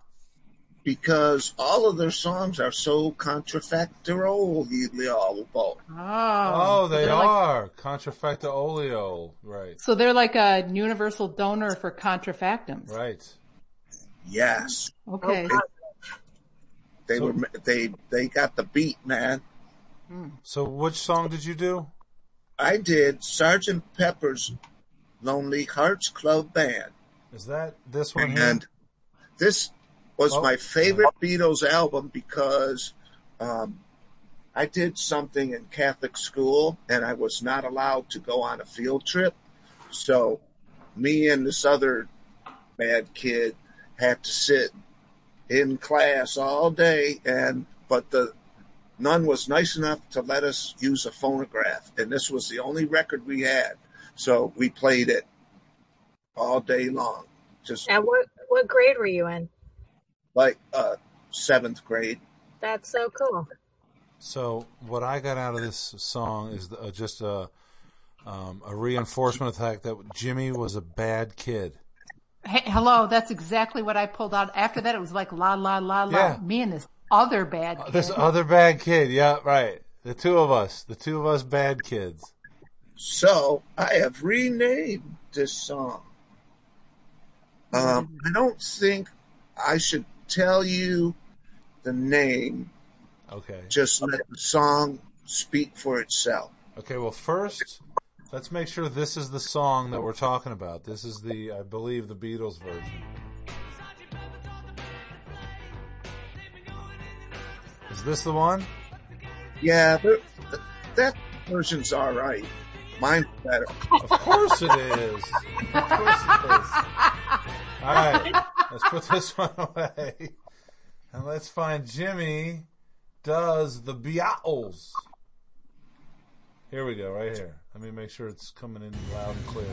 because all of their songs are so contrafactual. Oh, Oh, they they're like- are right? so they're like a universal donor for contrafactums. Right. Yes, Okay. they So- were. They they got the beat, man. So, which song did you do? I did Sergeant Pepper's Lonely Hearts Club Band. Is that this one here? And this was Oh. my favorite Beatles album because um, I did something in Catholic school and I was not allowed to go on a field trip. So me and this other bad kid had to sit in class all day and but the none was nice enough to let us use a phonograph and this was the only record we had. So we played it all day long. Just And what what grade were you in? like uh seventh grade. That's so cool. So, what I got out of this song is uh, just a um, a reinforcement of the fact that Jimmy was a bad kid. Hey, hello, that's exactly what I pulled out. After that, it was like la la la la. Yeah. Me and this other bad kid. This other bad kid, yeah, right. The two of us, the two of us bad kids. So I have renamed this song. Um, I don't think I should tell you the name. Okay. Just let the song speak for itself. Okay, well, first, let's make sure this is the song that we're talking about. This is the, I believe, the Beatles version. Is this the one? Yeah, that version's all right. Mine's better. Of course it is. Of course it is. All right, let's put this one away. And let's find Jimmy does the Beatles. Here we go, right here. Let me make sure it's coming in loud and clear.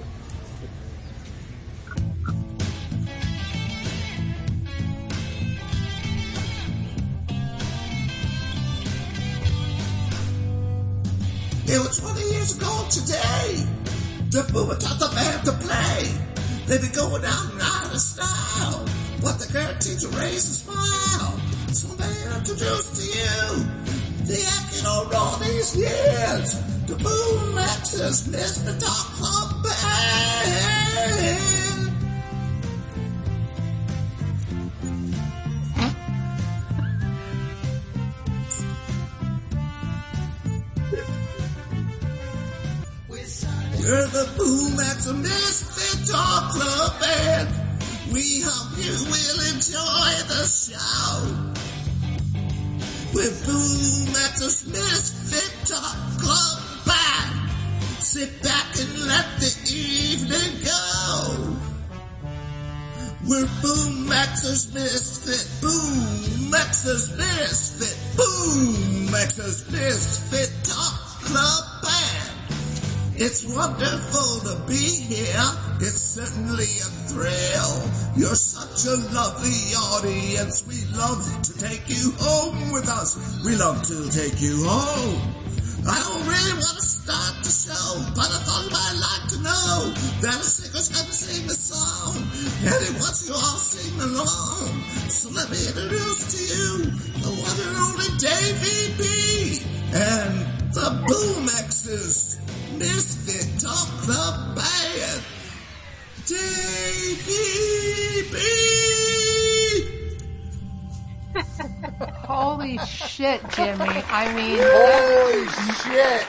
It was 20 years ago today. The boomer taught the band to play. They be going out and out of style. But the guaranteed to raise a smile. So they introduce to you the acting on all these years. The Boom Max's Mr. Talk Club Band. We're the Boom Max and Misfit Talk Club Band. We hope you will enjoy the show. With Boom Max's Misfit Talk Club Band. Sit back and let the evening go. We're Boom Max's Misfit, Boom Max's Misfit, Boom Max's Misfit Talk Club Band. It's wonderful to be here. It's certainly a thrill. You're such a lovely audience. We love to take you home with us. We love to take you home. I don't really want to start the show, but I thought might like to know that a singer's gonna sing a song, and he wants you all sing along. So let me introduce to you the one and only Davey B and the Boom shit, Jimmy. I mean, Holy shit!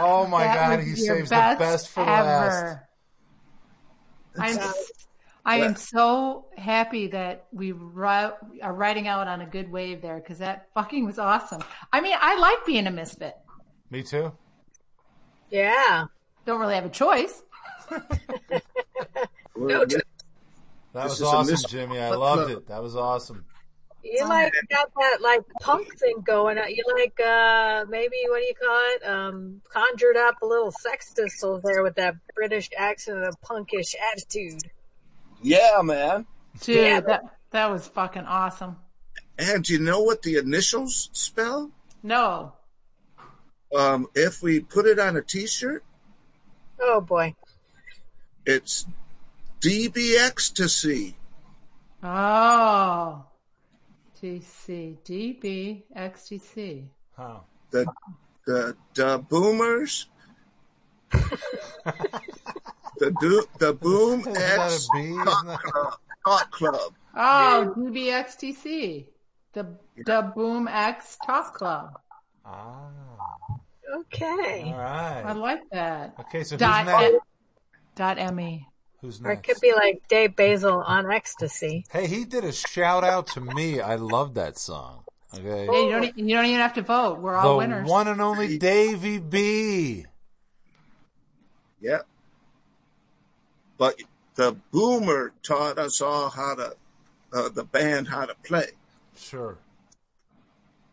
Oh my that god, he your saves the best for last. I'm, I am so happy that we ri- are riding out on a good wave there because that fucking was awesome. I mean, I like being a misfit. Me too. Yeah. Don't really have a choice. No, That was is a awesome, mis- Jimmy. I loved it. That was awesome. You like got that like punk thing going on. You like uh maybe what do you call it? Um conjured up a little sex pistols there with that British accent and a punkish attitude. Yeah, man. Dude, Yeah. that, that was fucking awesome. And do you know what the initials spell? No. Um, if we put it on a t-shirt, Oh boy. it's DB Ecstasy. Oh. TC. DB XTC. Huh. The, the, the boomers. the, do, the Boom Isn't that X a B? Isn't Talk Club. Talk Club. Oh, DBXTC. The, the Boom X Talk Club. Ah. Okay. All I like that. Okay, so who's Dot, next? dot ME. Who's Or it could be like Dave Basil on ecstasy. Hey, he did a shout out to me. I love that song. Okay. Hey, you don't, you don't even have to vote. We're all the winners. one and only Davy B. Yep. But the boomer taught us all how to, uh, the band how to play. Sure.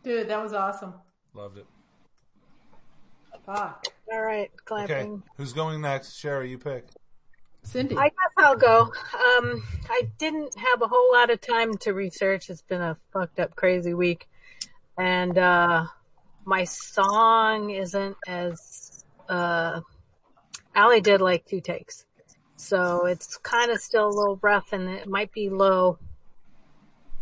Dude, that was awesome. Loved it. Fuck. All right, clapping. Okay. Who's going next? Sherry, you pick. Cindy. I guess I'll go. Um, I didn't have a whole lot of time to research. It's been a fucked up, crazy week. And, uh, my song isn't as, uh, Allie did like two takes. So it's kind of still a little rough and it might be low.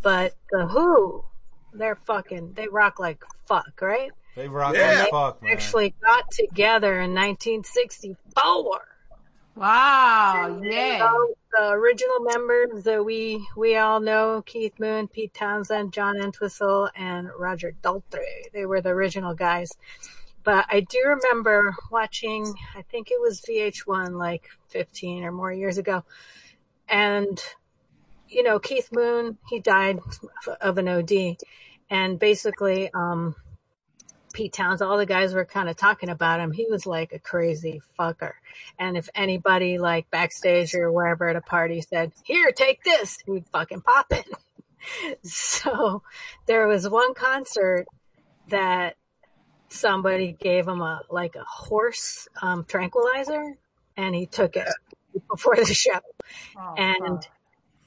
But the Who, they're fucking, they rock like fuck, right? They rock Yeah. like fuck, man. Actually got together in 1964. Wow. And, Yay. you know, the original members that we we all know: Keith Moon, Pete Townshend, John Entwistle, and Roger Daltrey. They were the original guys. But I do remember watching. I think it was VH1, like 15 or more years ago, and you know Keith Moon, he died of an OD, and basically. um Pete Towns, all the guys were kind of talking about him. He was like a crazy fucker. And if anybody like backstage or wherever at a party said, here, take this, he'd fucking pop it. so there was one concert that somebody gave him a like a horse um, tranquilizer, and he took it before the show. Oh, and God.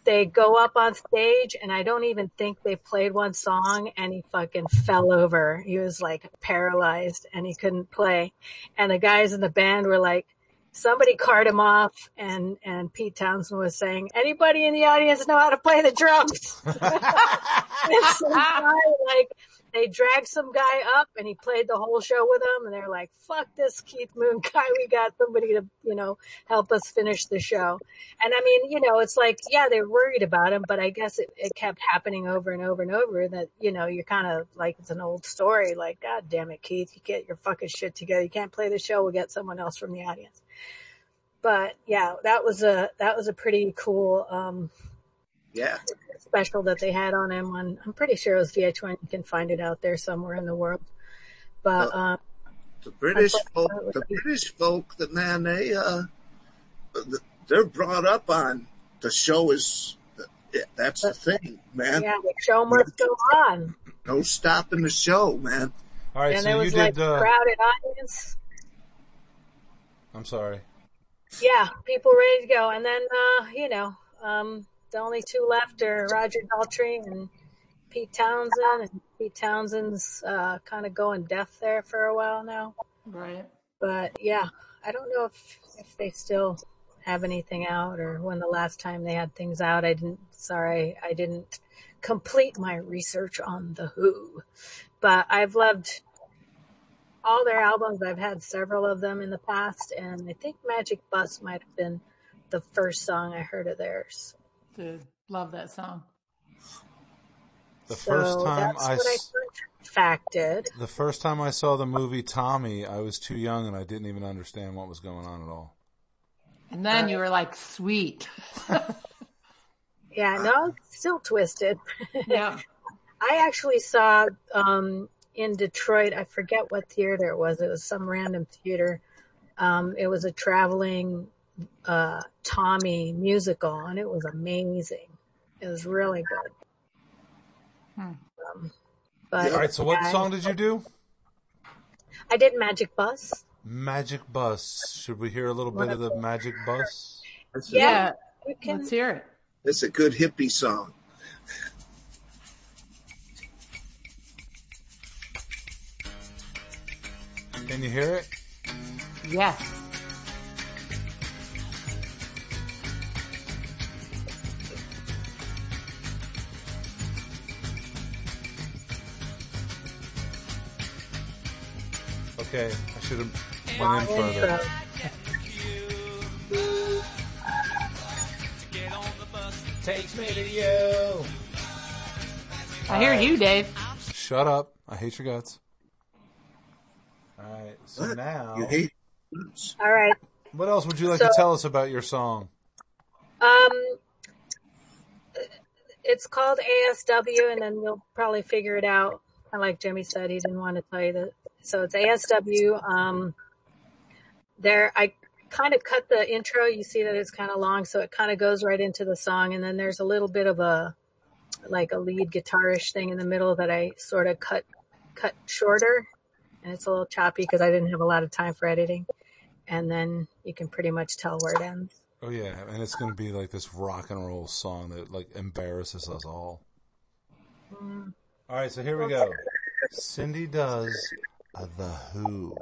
They go up on stage and I don't even think they played one song and he fucking fell over. He was like paralyzed and he couldn't play. And the guys in the band were like, somebody carted him off and, and Pete Townshend was saying, anybody in the audience know how to play the drums? some guy, like, they dragged some guy up and he played the whole show with them and they're like, fuck this Keith Moon guy. We got somebody to, you know, help us finish the show. And I mean, you know, it's like, yeah, they're worried about him, but I guess it, it kept happening over and over and over that, you know, you're kind of like, it's an old story. Like, God damn it, Keith, you get your fucking shit together. You can't play the show. We'll get someone else from the audience. But yeah, that was a, that was a pretty cool, um, Yeah. special that they had on M1. I'm pretty sure it was VH1. You can find it out there somewhere in the world. But, um, The British folk, the cute. British folk, the man, they, uh, they're brought up on the show is, yeah, that's the thing, man. yeah, the show must go on. No stopping the show, man. All right, and so there you was did. like uh, crowded audience. I'm sorry. Yeah, people ready to go. And then, uh, you know, um, the only two left are Roger Daltrey and Pete Townshend. And Pete Townshend's, uh, kind of going deaf there for a while now. Right. But yeah, I don't know if, if they still have anything out or when the last time they had things out. I didn't, sorry, I didn't complete my research on the Who, but I've loved all their albums. I've had several of them in the past and I think Magic Bus might have been the first song I heard of theirs. Dude, love that song. The So first time that's I, what I s- facted. the first time I saw the movie Tommy, I was too young and I didn't even understand what was going on at all. And then you were like, sweet. Yeah, no, still twisted. yeah. I actually saw um, in Detroit. I forget what theater it was. It was some random theater. Um, it was a traveling uh, Tommy musical, and it was amazing. It was really good. Hmm. Um, but All right, so what yeah, song did you do? I did Magic Bus. Magic Bus. Should we hear a little bit of the Magic Bus? That's Yeah. Yeah. You can. Let's hear it. It's a good hippie song. Can you hear it? Yes. Okay, I should have Long went in further. Takes me to you. I hear you, Dave. Shut up. I hate your guts. All right, so What? now, You hate All right. what else would you like to tell us about your song? Um, it's called ASW, and then you'll probably figure it out. And like Jimmy said, he didn't want to tell you that. So it's ASW. Um, there, I kind of cut the intro. You see that it's kind of long, so it kind of goes right into the song, and then there's a little bit of a like a lead guitarish thing in the middle that I sort of cut cut shorter, and it's a little choppy because I didn't have a lot of time for editing. And then you can pretty much tell where it ends. Oh yeah, and it's gonna be like this rock and roll song that like embarrasses us all. Mm. All right, so here we go. Cindy does the Who.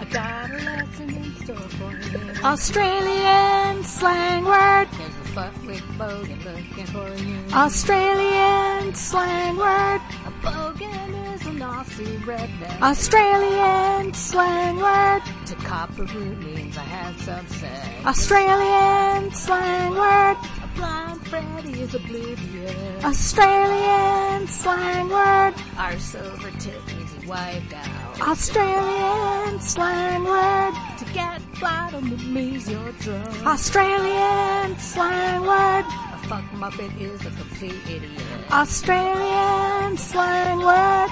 I got a lesson in store for you. Australian slang word. There's a fuck with bogan looking for you. Australian slang word. A bogan is an Aussie redneck. Australian slang word. to cop a root means I had some sex. Australian slang word. Blind Freddy is oblivious. Australian slang word. Our silver tip he wiped out. Australian slang word. To get it means you're drunk. Australian slang word. A fuck muppet is a complete idiot. Australian slang word.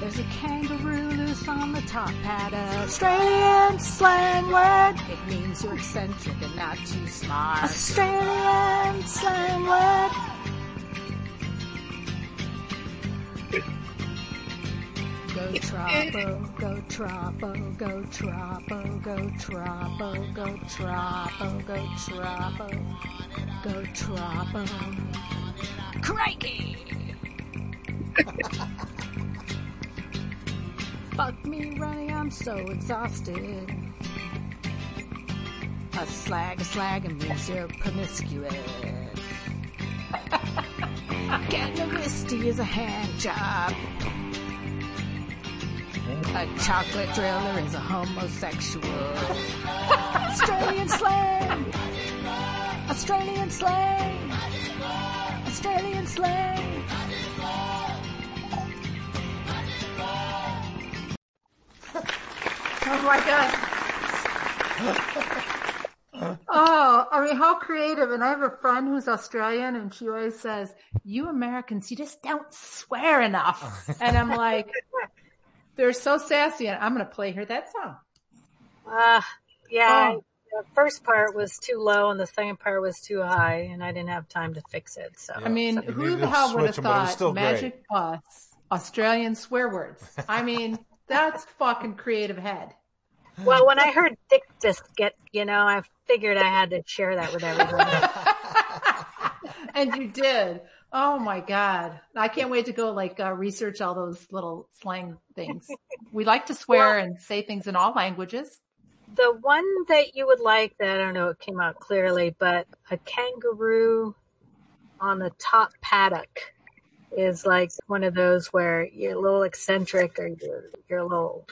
There's a kangaroo loose on the top hat. Australian slang word. It means you're eccentric and not too smart. Australian slang word. Go troppo, go troppo, go troppo, go troppo, go troppo, go troppo, go troppo. Crikey! Fuck me running, I'm so exhausted. A slag, a slag, means you're promiscuous. Getting a wristy is a hand job. A chocolate driller is a homosexual. Australian slang! Australian slang! Australian slang! Oh my god. Oh, I mean, how creative. And I have a friend who's Australian and she always says, you Americans, you just don't swear enough. And I'm like, they're so sassy and I'm going to play her that song. Uh, yeah, Oh. the first part was too low and the second part was too high and I didn't have time to fix it. So I mean, You who the hell would have switch 'em, but it thought still great. Magic Bus, Australian swear words? I mean, that's fucking creative head. Well, when I heard Dick Biscuit, you know, I figured I had to share that with everyone. and you did. Oh my God. I can't wait to go like uh, research all those little slang things. We like to swear and say things in all languages. the one that you would like that I don't know it came out clearly, but a kangaroo on the top paddock is like one of those where you're a little eccentric or you're you're a little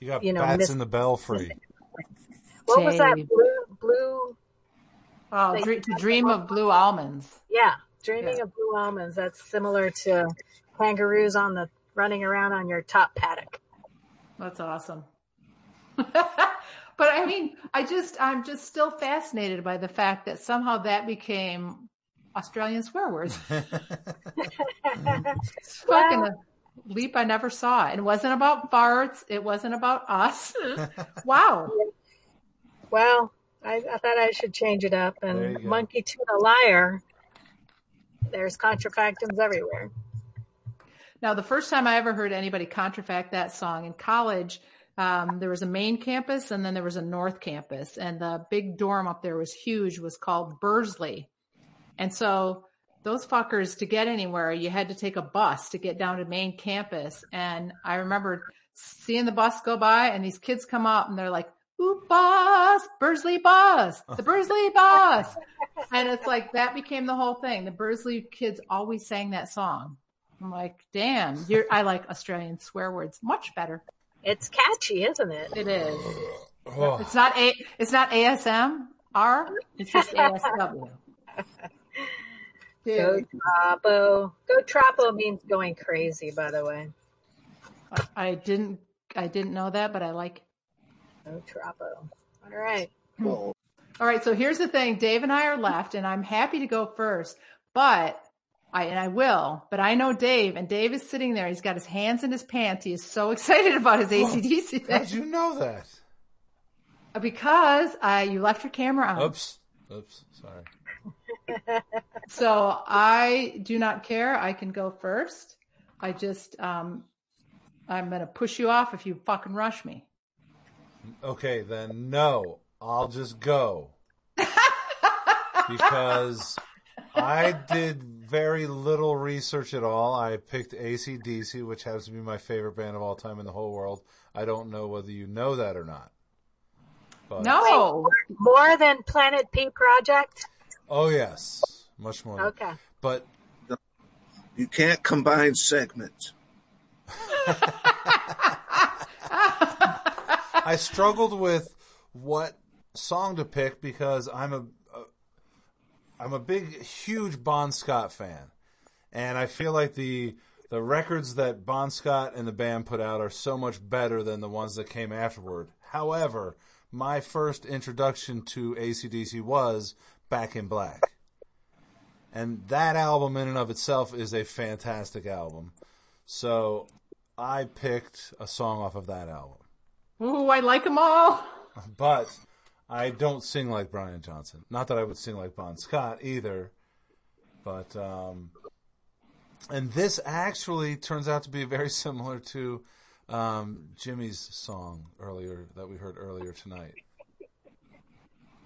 You got You know, bats miss- in the belfry. what was that blue blue Oh, They- to dream of blue almonds. yeah dreaming Yeah. of blue almonds that's similar to kangaroos on the running around on your top paddock That's awesome. but I mean, I just, I'm just still fascinated by the fact that somehow that became Australian swear words. It's fucking a leap I never saw. And it wasn't about farts. It wasn't about us. wow. well I, I thought I should change it up and monkey to the liar there's contrafactums everywhere Now, the first time I ever heard anybody contrafact that song in college, um, there was a main campus and then there was a north campus, and the big dorm up there was huge, was called Bursley. And so those fuckers to get anywhere, you had to take a bus to get down to main campus. And I remember seeing the bus go by and these kids come up and they're like, Ooh, bus, Bursley bus, the Bursley bus. and it's like that became the whole thing. The Bursley kids always sang that song. I'm like, damn, you're, I like Australian swear words much better. it's catchy isn't it It is. Oh, It's not a, it's not ASMR. It's just ASW. Go Troppo. Go Troppo means going crazy, by the way. I didn't, I didn't know that, but I like. Go Troppo. All right. All right. So here's the thing. Dave and I are left and I'm happy to go first, but I, and I will, but I know Dave and Dave is sitting there. He's got his hands in his pants. He is so excited about his ACDC how'd you know that? because uh, you left your camera on. Oops. Oops. Sorry. So I do not care. I can go first. I just, um, I'm going to push you off if you fucking rush me. Okay, then no. I'll just go. because I did very little research at all. I picked ACDC, which happens to be my favorite band of all time in the whole world. I don't know whether you know that or not. But, No. More than Planet P Project? Oh, yes. Much more. Okay. But You can't combine segments. I struggled with what song to pick because I'm a, a I'm a big huge Bon Scott fan. And I feel like the the records that Bon Scott and the band put out are so much better than the ones that came afterward. However, my first introduction to ACDC was Back in Black. And that album in and of itself is a fantastic album. So I picked a song off of that album. Ooh, I like them all. But I don't sing like Brian Johnson. Not that I would sing like Bon Scott either. But um, and this actually turns out to be very similar to um, Jimmy's song earlier that we heard earlier tonight.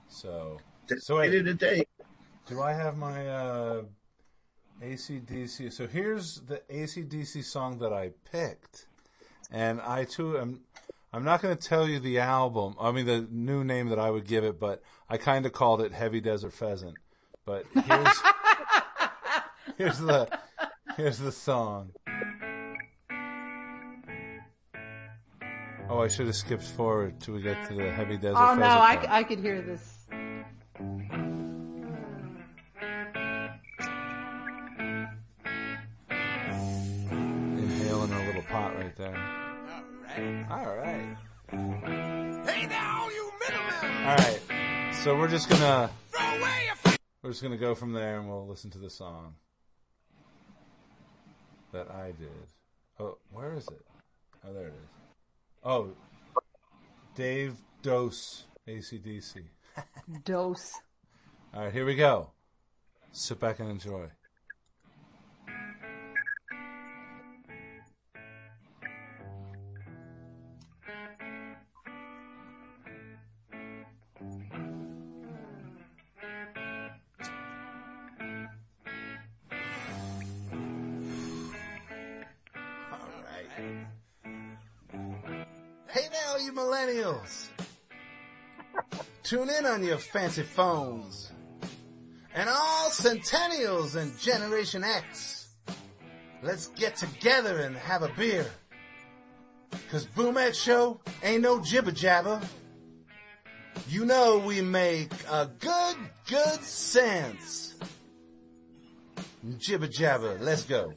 So, so wait, Dated a day. do I have my uh, ACDC? So here's the ACDC song that I picked, and I too am. I'm not going to tell you the album. I mean the new name that I would give it, but I kind of called it Heavy Desert Pheasant. But here's here's the here's the song. Oh, I should have skipped forward till we get to the Heavy Desert Oh Pheasant. no, I, part. I could hear this. All right. So we're just gonna Throw away your we're just gonna go from there and we'll listen to the song that I did. Oh, where is it? Oh, there it is. Oh, Dave Dose, ACDC. Dose. All right, here we go. Sit back and enjoy. Millennials. Tune in on your fancy phones. And all centennials and Generation X. Let's get together and have a beer. Cause Boom X Show ain't no jibber jabber. You know we make a good, good sense. Jibber jabber, let's go.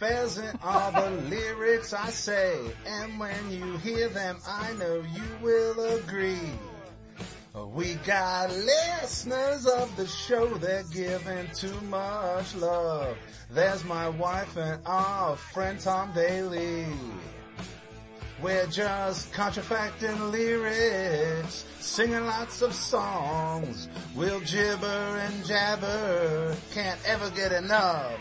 Pheasant are the lyrics I say. And when you hear them, I know you will agree. We got listeners of the show, they're giving too much love. There's my wife and our friend Tom Daly. We're just contrafacting lyrics, singing lots of songs. We'll gibber and jabber, can't ever get enough.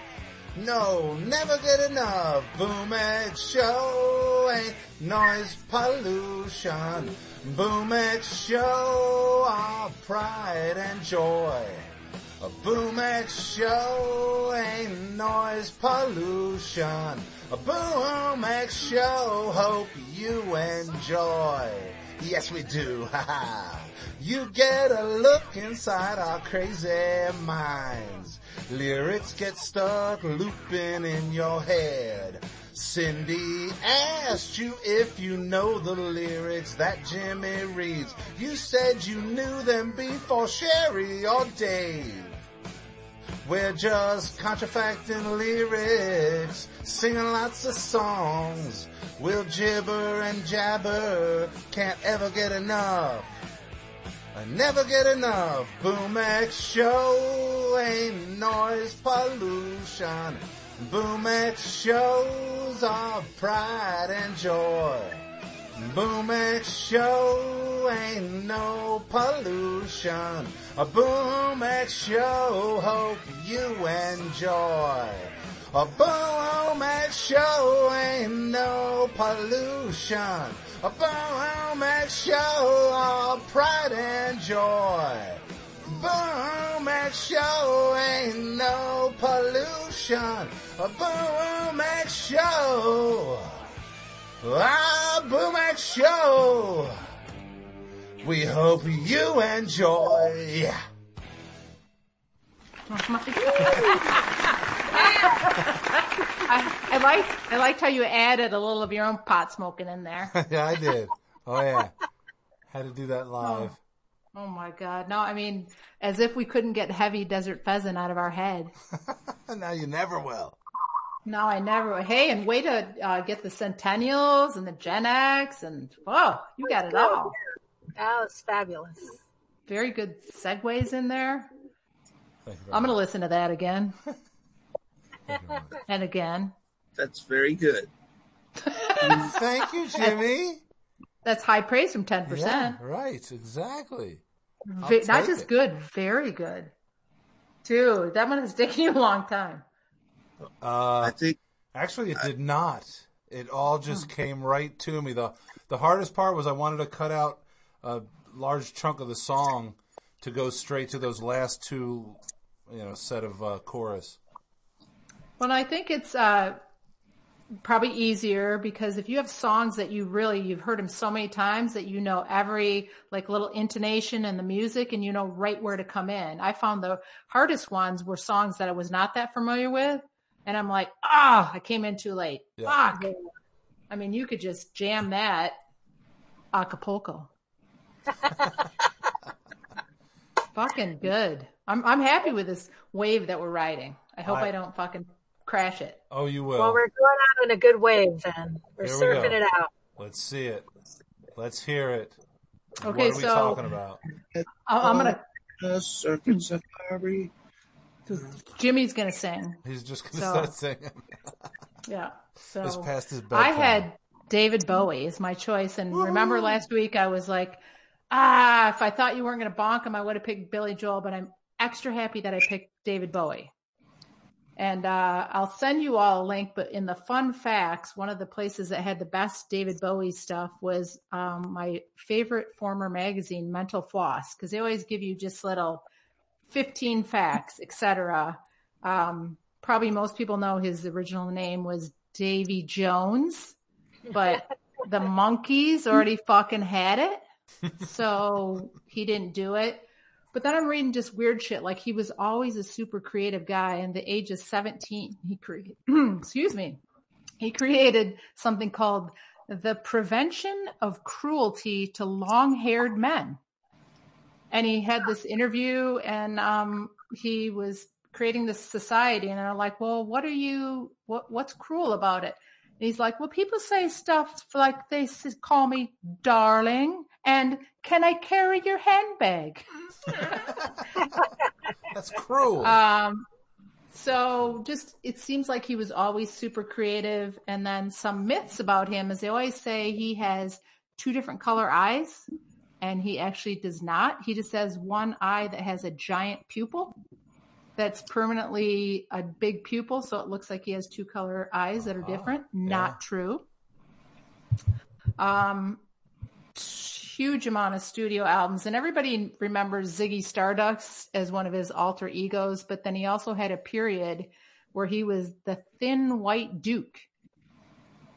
No, never get enough. Boom X Show ain't noise pollution. Boom X Show, our pride and joy. A Boom X Show ain't noise pollution. A Boom X Show, hope you enjoy. Yes, we do. Ha ha. You get a look inside our crazy minds. Lyrics get stuck looping in your head. Cindy asked you if you know the lyrics that Jimmy reads. You said you knew them before Sherry or Dave. We're just contrafacting lyrics, singing lots of songs. We'll gibber and jabber, can't ever get enough. I never get enough. Boom X Show ain't noise pollution. Boom X shows our pride and joy. Boom X Show ain't no pollution. A Boom X Show, hope you enjoy. A Boom X Show ain't no pollution. A Boom X Show, our pride and joy. Boom X Show ain't no pollution. A Boom X Show. Ah, X Show. We hope you enjoy. I, I liked I liked how you added a little of your own pot smoking in there. yeah, I did. Oh yeah, had to do that live. Oh my god. No, I mean, as if we couldn't get heavy desert pheasant out of our head. now you never will. No, I never. Hey, and way to uh, get the Centennials and the Gen X and whoa, you got it all. That was fabulous. Very good segues in there. Thank you very I'm going to listen to that again Thank you very much. and again. That's very good. Thank you, Jimmy. That's high praise from 10%. Yeah, right. Exactly. I'll not just it. good, very good. Dude, that one has taken you a long time. Uh, I think Actually, it did not. It all just came right to me. the The hardest part was I wanted to cut out a large chunk of the song to go straight to those last two, you know, set of uh, chorus. Well, I think it's uh, probably easier because if you have songs that you really you've heard them so many times that you know every like little intonation in the music and you know right where to come in. I found the hardest ones were songs that I was not that familiar with, and I'm like, ah, I came in too late. Yeah. Fuck. I mean, you could just jam that Acapulco. fucking good. I'm I'm happy with this wave that we're riding. I hope I- I don't fucking crash it. Oh, you will. Well, we're going out in a good wave then. We're Here we surfing it out. Let's see it. Let's hear it. Okay, what are we so- talking about? I- I'm gonna. a surfing safari. Jimmy's gonna sing. He's just going to So- start singing. Yeah. So It's past his I had David Bowie as my choice, and remember last week I was like, ah, if I thought you weren't gonna bonk him, I would have picked Billy Joel, but I'm extra happy that I picked David Bowie. And uh, I'll send you all a link, but in the fun facts, one of the places that had the best David Bowie stuff was um, my favorite former magazine, Mental Floss, because they always give you just little 15 facts, etc. Um, probably most people know his original name was Davy Jones, but the Monkees already fucking had it. So he didn't do it. But then I'm reading just weird shit. Like he was always a super creative guy. And the age of 17, he created, excuse me, he created something called the prevention of cruelty to long haired men. And he had this interview and, um, he was creating this society and I'm like, well, what are you, what, what's cruel about it? And he's like, well, people say stuff like they call me darling and can I carry your handbag? That's cruel. Um, so just it seems like he was always super creative. And then some myths about him is they always say he has two different color eyes, and he actually does not. He just has one eye that has a giant pupil. That's permanently a big pupil, so it looks like he has two color eyes that are different. Not true. Um, huge amount of studio albums and everybody remembers Ziggy Stardust as one of his alter egos, but then he also had a period where he was the thin white duke.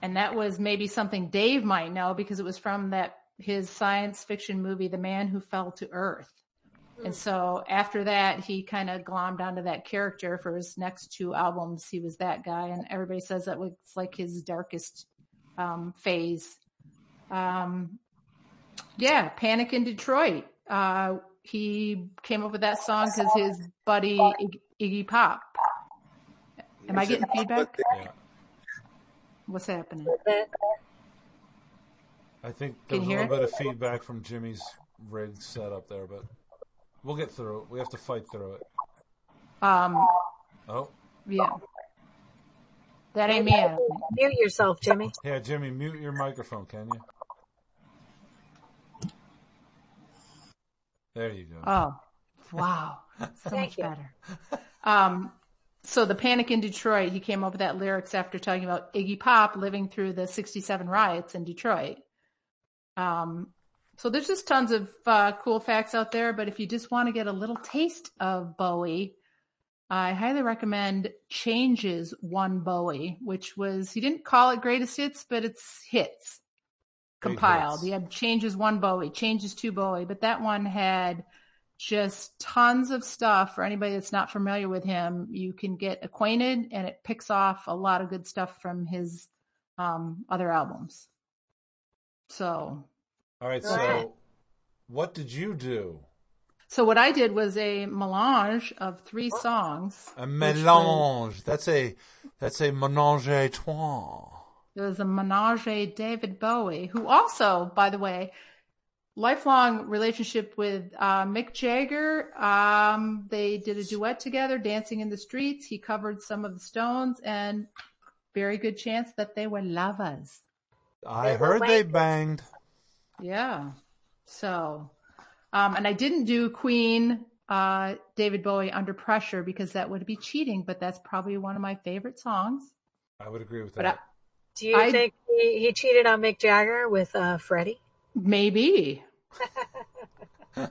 And that was maybe something Dave might know because it was from that his science fiction movie, The Man Who Fell to Earth. And so after that, he kind of glommed onto that character for his next two albums. He was that guy, and everybody says that was like his darkest um, phase. Um, yeah, Panic in Detroit. Uh, he came up with that song because his buddy Iggy, Iggy Pop. Am I getting feedback? yeah. What's happening? I think there's a you hear little bit of feedback from Jimmy's rig setup there, but we'll get through it. We have to fight through it. Um, Oh, yeah. That ain't me. Mute yourself, Jimmy. yeah, Jimmy, mute your microphone, can you? There you go. Oh, wow. So much you. better. Um, so the Panic in Detroit, he came up with that lyrics after talking about Iggy Pop living through the 67 riots in Detroit. Um, so there's just tons of uh, cool facts out there, but if you just want to get a little taste of Bowie, I highly recommend Changes One Bowie, which was, he didn't call it greatest hits, but it's hits Great compiled. hits. He had Changes One Bowie, Changes Two Bowie, but that one had just tons of stuff for anybody that's not familiar with him. You can get acquainted and it picks off a lot of good stuff from his um, other albums. So, All right, All right. so what did you do? so what I did was a melange of three songs. A which was- mélange. That's a that's a mélange à trois. There was a menage David Bowie, who also, by the way, lifelong relationship with uh, Mick Jagger. Um, they did a duet together, Dancing in the Streets. He covered some of the Stones, and very good chance that they were lovers. I heard they banged. Yeah. So, um, and I didn't do Queen, uh, David Bowie under pressure because that would be cheating, but that's probably one of my favorite songs. I would agree with But that. I, Do you I- think he, he cheated on Mick Jagger with uh, Freddie? maybe.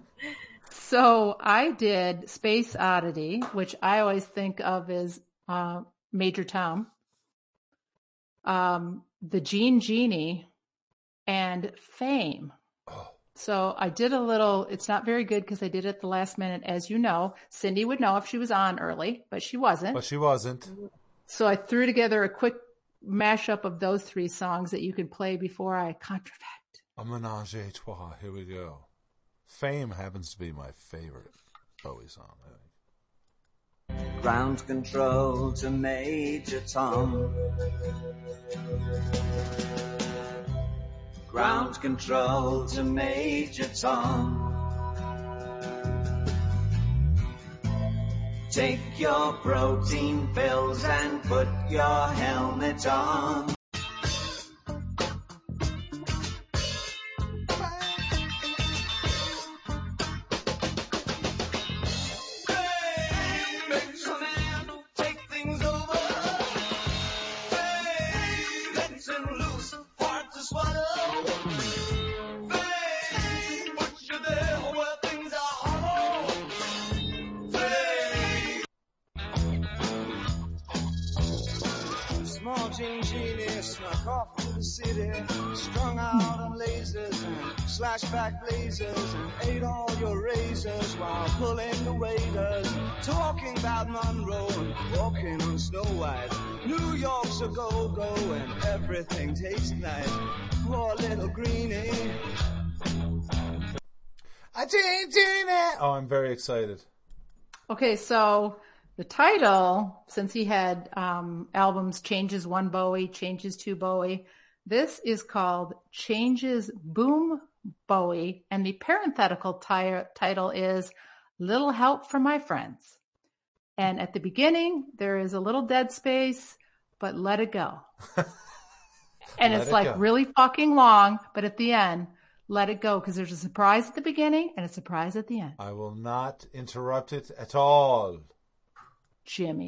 so I did Space Oddity, which I always think of as, uh, Major Tom, um, the Jean Genie and Fame. So I did a little, it's not very good because I did it at the last minute. As you know, Cindy would know if she was on early, but she wasn't. but she wasn't. So I threw together a quick mashup of those three songs that you could play before I contravent. A menage a trois. Here we go. Fame happens to be my favorite Bowie song. I think. Ground control to Major Tom. Ground control to Major Tom. Take your protein pills and put your helmet on. Very excited. Okay, so the title, since he had um, albums Changes One Bowie, Changes Two Bowie, this is called Changes Boom Bowie, and the parenthetical ti- title is Little Help for My Friends. And at the beginning, there is a little dead space, but let it go. and Let it's it like go. really fucking long, but at the end, let it go because there's a surprise at the beginning and a surprise at the end. I will not interrupt it at all. Jimmy.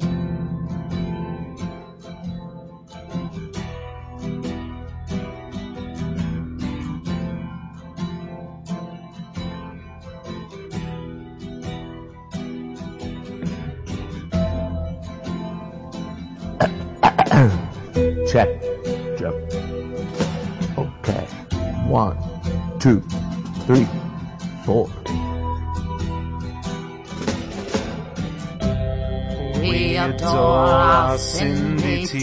Check. Check. Okay. One, two, three, four. We adore our Cindy T.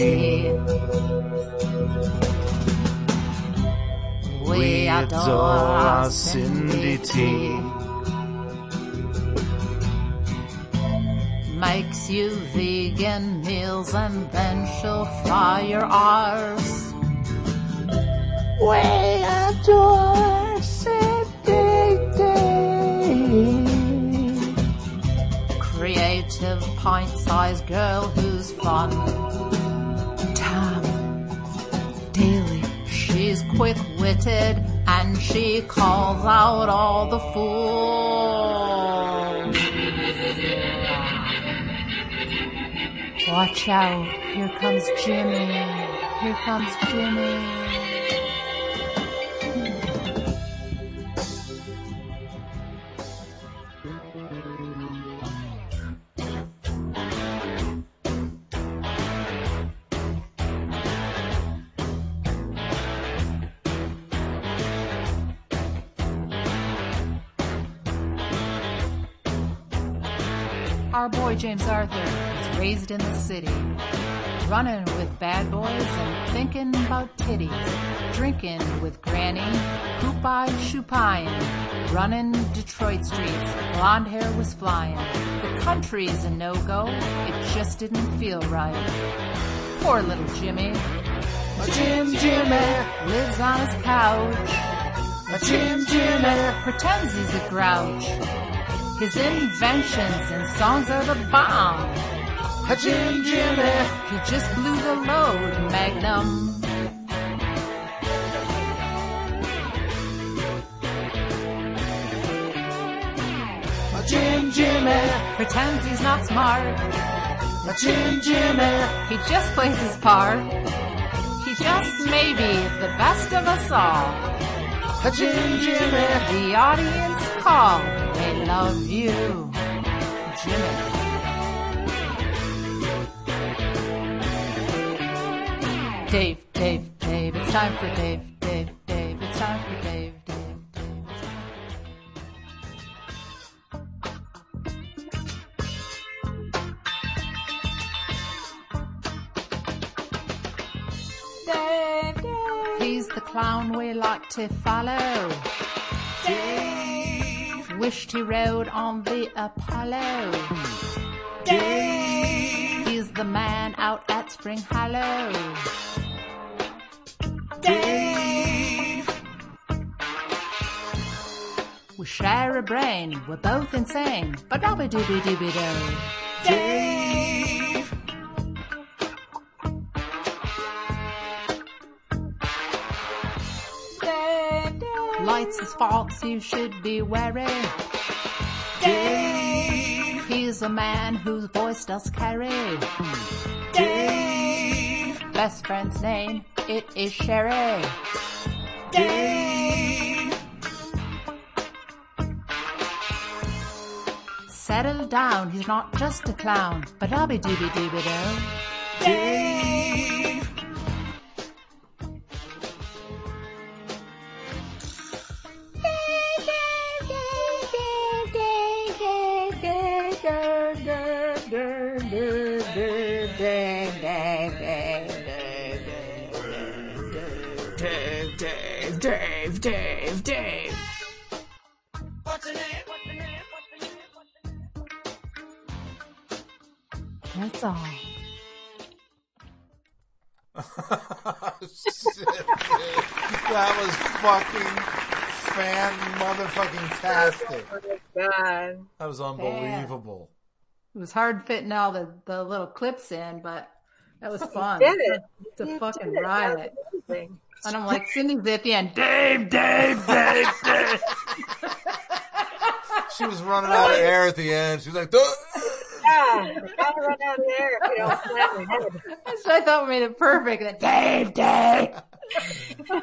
We adore our Cindy T. Makes you vegan meals and then she'll fry your arse. We adore pint-sized girl who's fun. Tom Daly. She's quick-witted and she calls out all the fools. Watch out. Here comes Jimmy. Here comes Jimmy. James Arthur was raised in the city, running with bad boys and thinking about titties, drinking with Granny, hoop-eyed shoe-pieing, running Detroit streets, blonde hair was flying. The country's a no-go, it just didn't feel right. Poor little Jimmy. Jim Jimmy lives on his couch Jim Jimmy pretends he's a grouch. His inventions and songs are the bomb. Jim Jimmy, he just blew the load, Magnum. Jim Jimmy pretends he's not smart. Jim Jimmy, he just plays his part. He just may be the best of us all. Jim Jimmy, the audience call. They love you, Jimmy. Dave, Dave, Dave, it's time for Dave, Dave, Dave, it's time for Dave, Dave, Dave. Dave, Dave. He's the clown we like to follow. Dave. Wished he rode on the Apollo. Dave. He's the man out at Spring Hollow. Dave. We share a brain, we're both insane, but dobby dooby dooby doo. Dave. Lights his faults you should be wary. Dave. He's a man whose voice does carry. Dave. Best friend's name, it is Sherry. Dave. Settle down, he's not just a clown, but I'll be dooby dooby doo. Dave, Dave, Dave, Dave. That's all. Shit, dude. That was fucking fan motherfucking tastic. Oh my god. That was unbelievable. It was hard fitting all the, the little clips in, but that was fun. did it. It's a You fucking did it. That riot. Was amazing. And I'm like, Cindy's at the end, Dave, Dave, Dave, Dave. She was running out of air at the end. She was like, "Duh." Yeah, you gotta run out of there if you don't slam your head. That's what I thought we made it perfect. That Dave, Dave.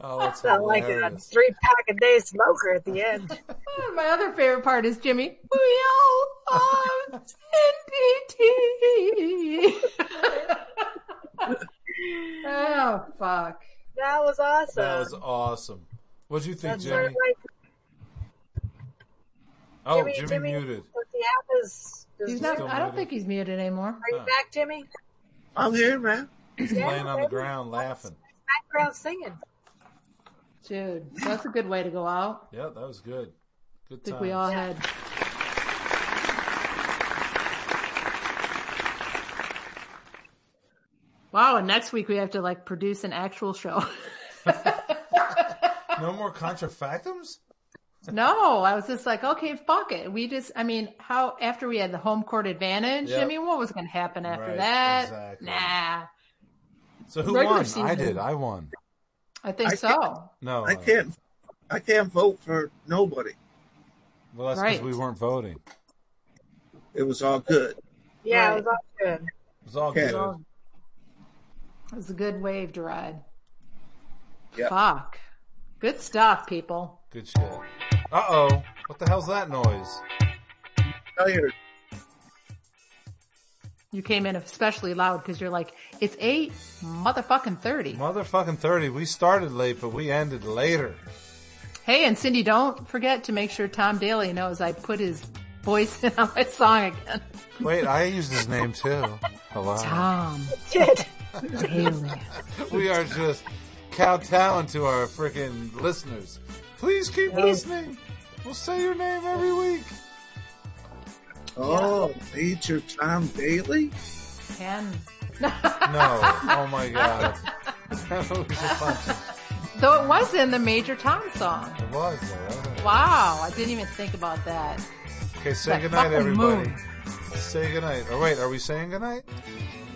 oh, that's Sound like a three pack a day smoker at the end. My other favorite part is Jimmy. We all love Cindy T. oh fuck. That was awesome. That was awesome. What'd you think, That's sort of Jimmy? like Oh, Jimmy, Jimmy, Jimmy, muted. The app is. is He's not. I don't muted. think he's muted anymore. Are you back, Jimmy? I'm here, man. He's Yeah, laying on the ground laughing. Background singing. Dude, that's a good way to go out. Yeah, that was good. Good time. I think times. we all had. Wow, and next week we have to like produce an actual show. No more contrafactums? no, I was just like, okay, fuck it. We just, I mean, how, after we had the home court advantage, I mean, what was going to happen after Right, that? exactly. Nah, So who Regular won? I did. I won. I think I so. No. I uh, can't. I can't vote for nobody. Well, that's because Right. we weren't voting. It was all good. Yeah, Right. it was all good. It was all Okay. good. It was a good wave to ride. Yep. Fuck. Good stuff, people. Good shit. Uh oh. What the hell's that noise? I hear You came in especially loud because you're like, it's eight motherfucking thirty. Motherfucking 30. We started late, but we ended later. Hey, and Cindy, don't forget to make sure Tom Daly knows I put his voice in on my song again. Wait, I used his name too. Hello. Tom Did. Daly. We are just kowtowing to our freaking listeners. Please keep listening. We'll say your name every week. Oh, Major Tom Daly? Ken. No. Oh my god. we should. Though it was in the Major Tom song. It was, though. Wow, I didn't even think about that. Okay, say That goodnight, everybody. moon. Say goodnight. Oh, wait, are we saying goodnight?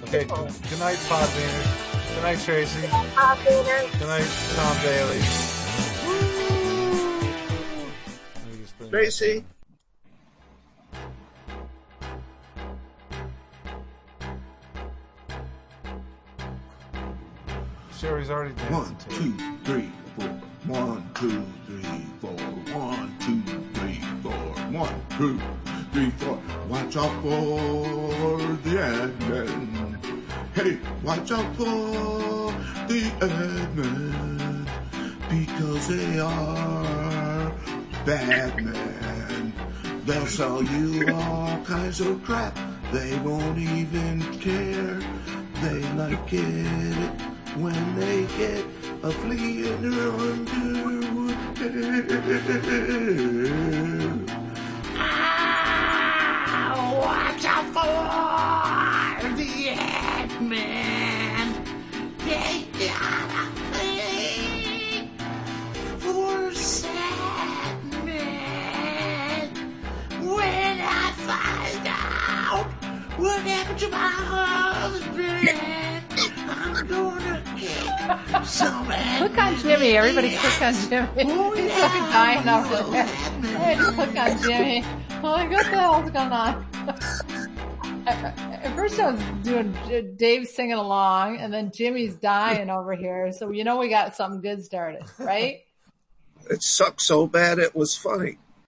Okay, good night, Podbeaners. Good night, Tracy. Good night, Tom Daly. Let me just bring- Tracy. Sherry's already dancing. One, two, three, four. One, two, three, four. One, two, three, four. One, two, three, four. Watch out for the admin. Hey, watch out for the admin. Because they are bad men. They'll sell you all kinds of crap. They won't even care. They like it when they get a flea in their underwear. Watch out for the Ant-Man. They got a thing for Sandman. When I find out what happened to my husband, I'm gonna kick some Click on Jimmy. Everybody click on Jimmy. He's fucking dying over there. Hey, just click on Jimmy. Oh I'm like, what the hell's going on? At first I was doing Dave singing along and then Jimmy's dying over here. So you know we got something good started, right? It sucked so bad it was funny.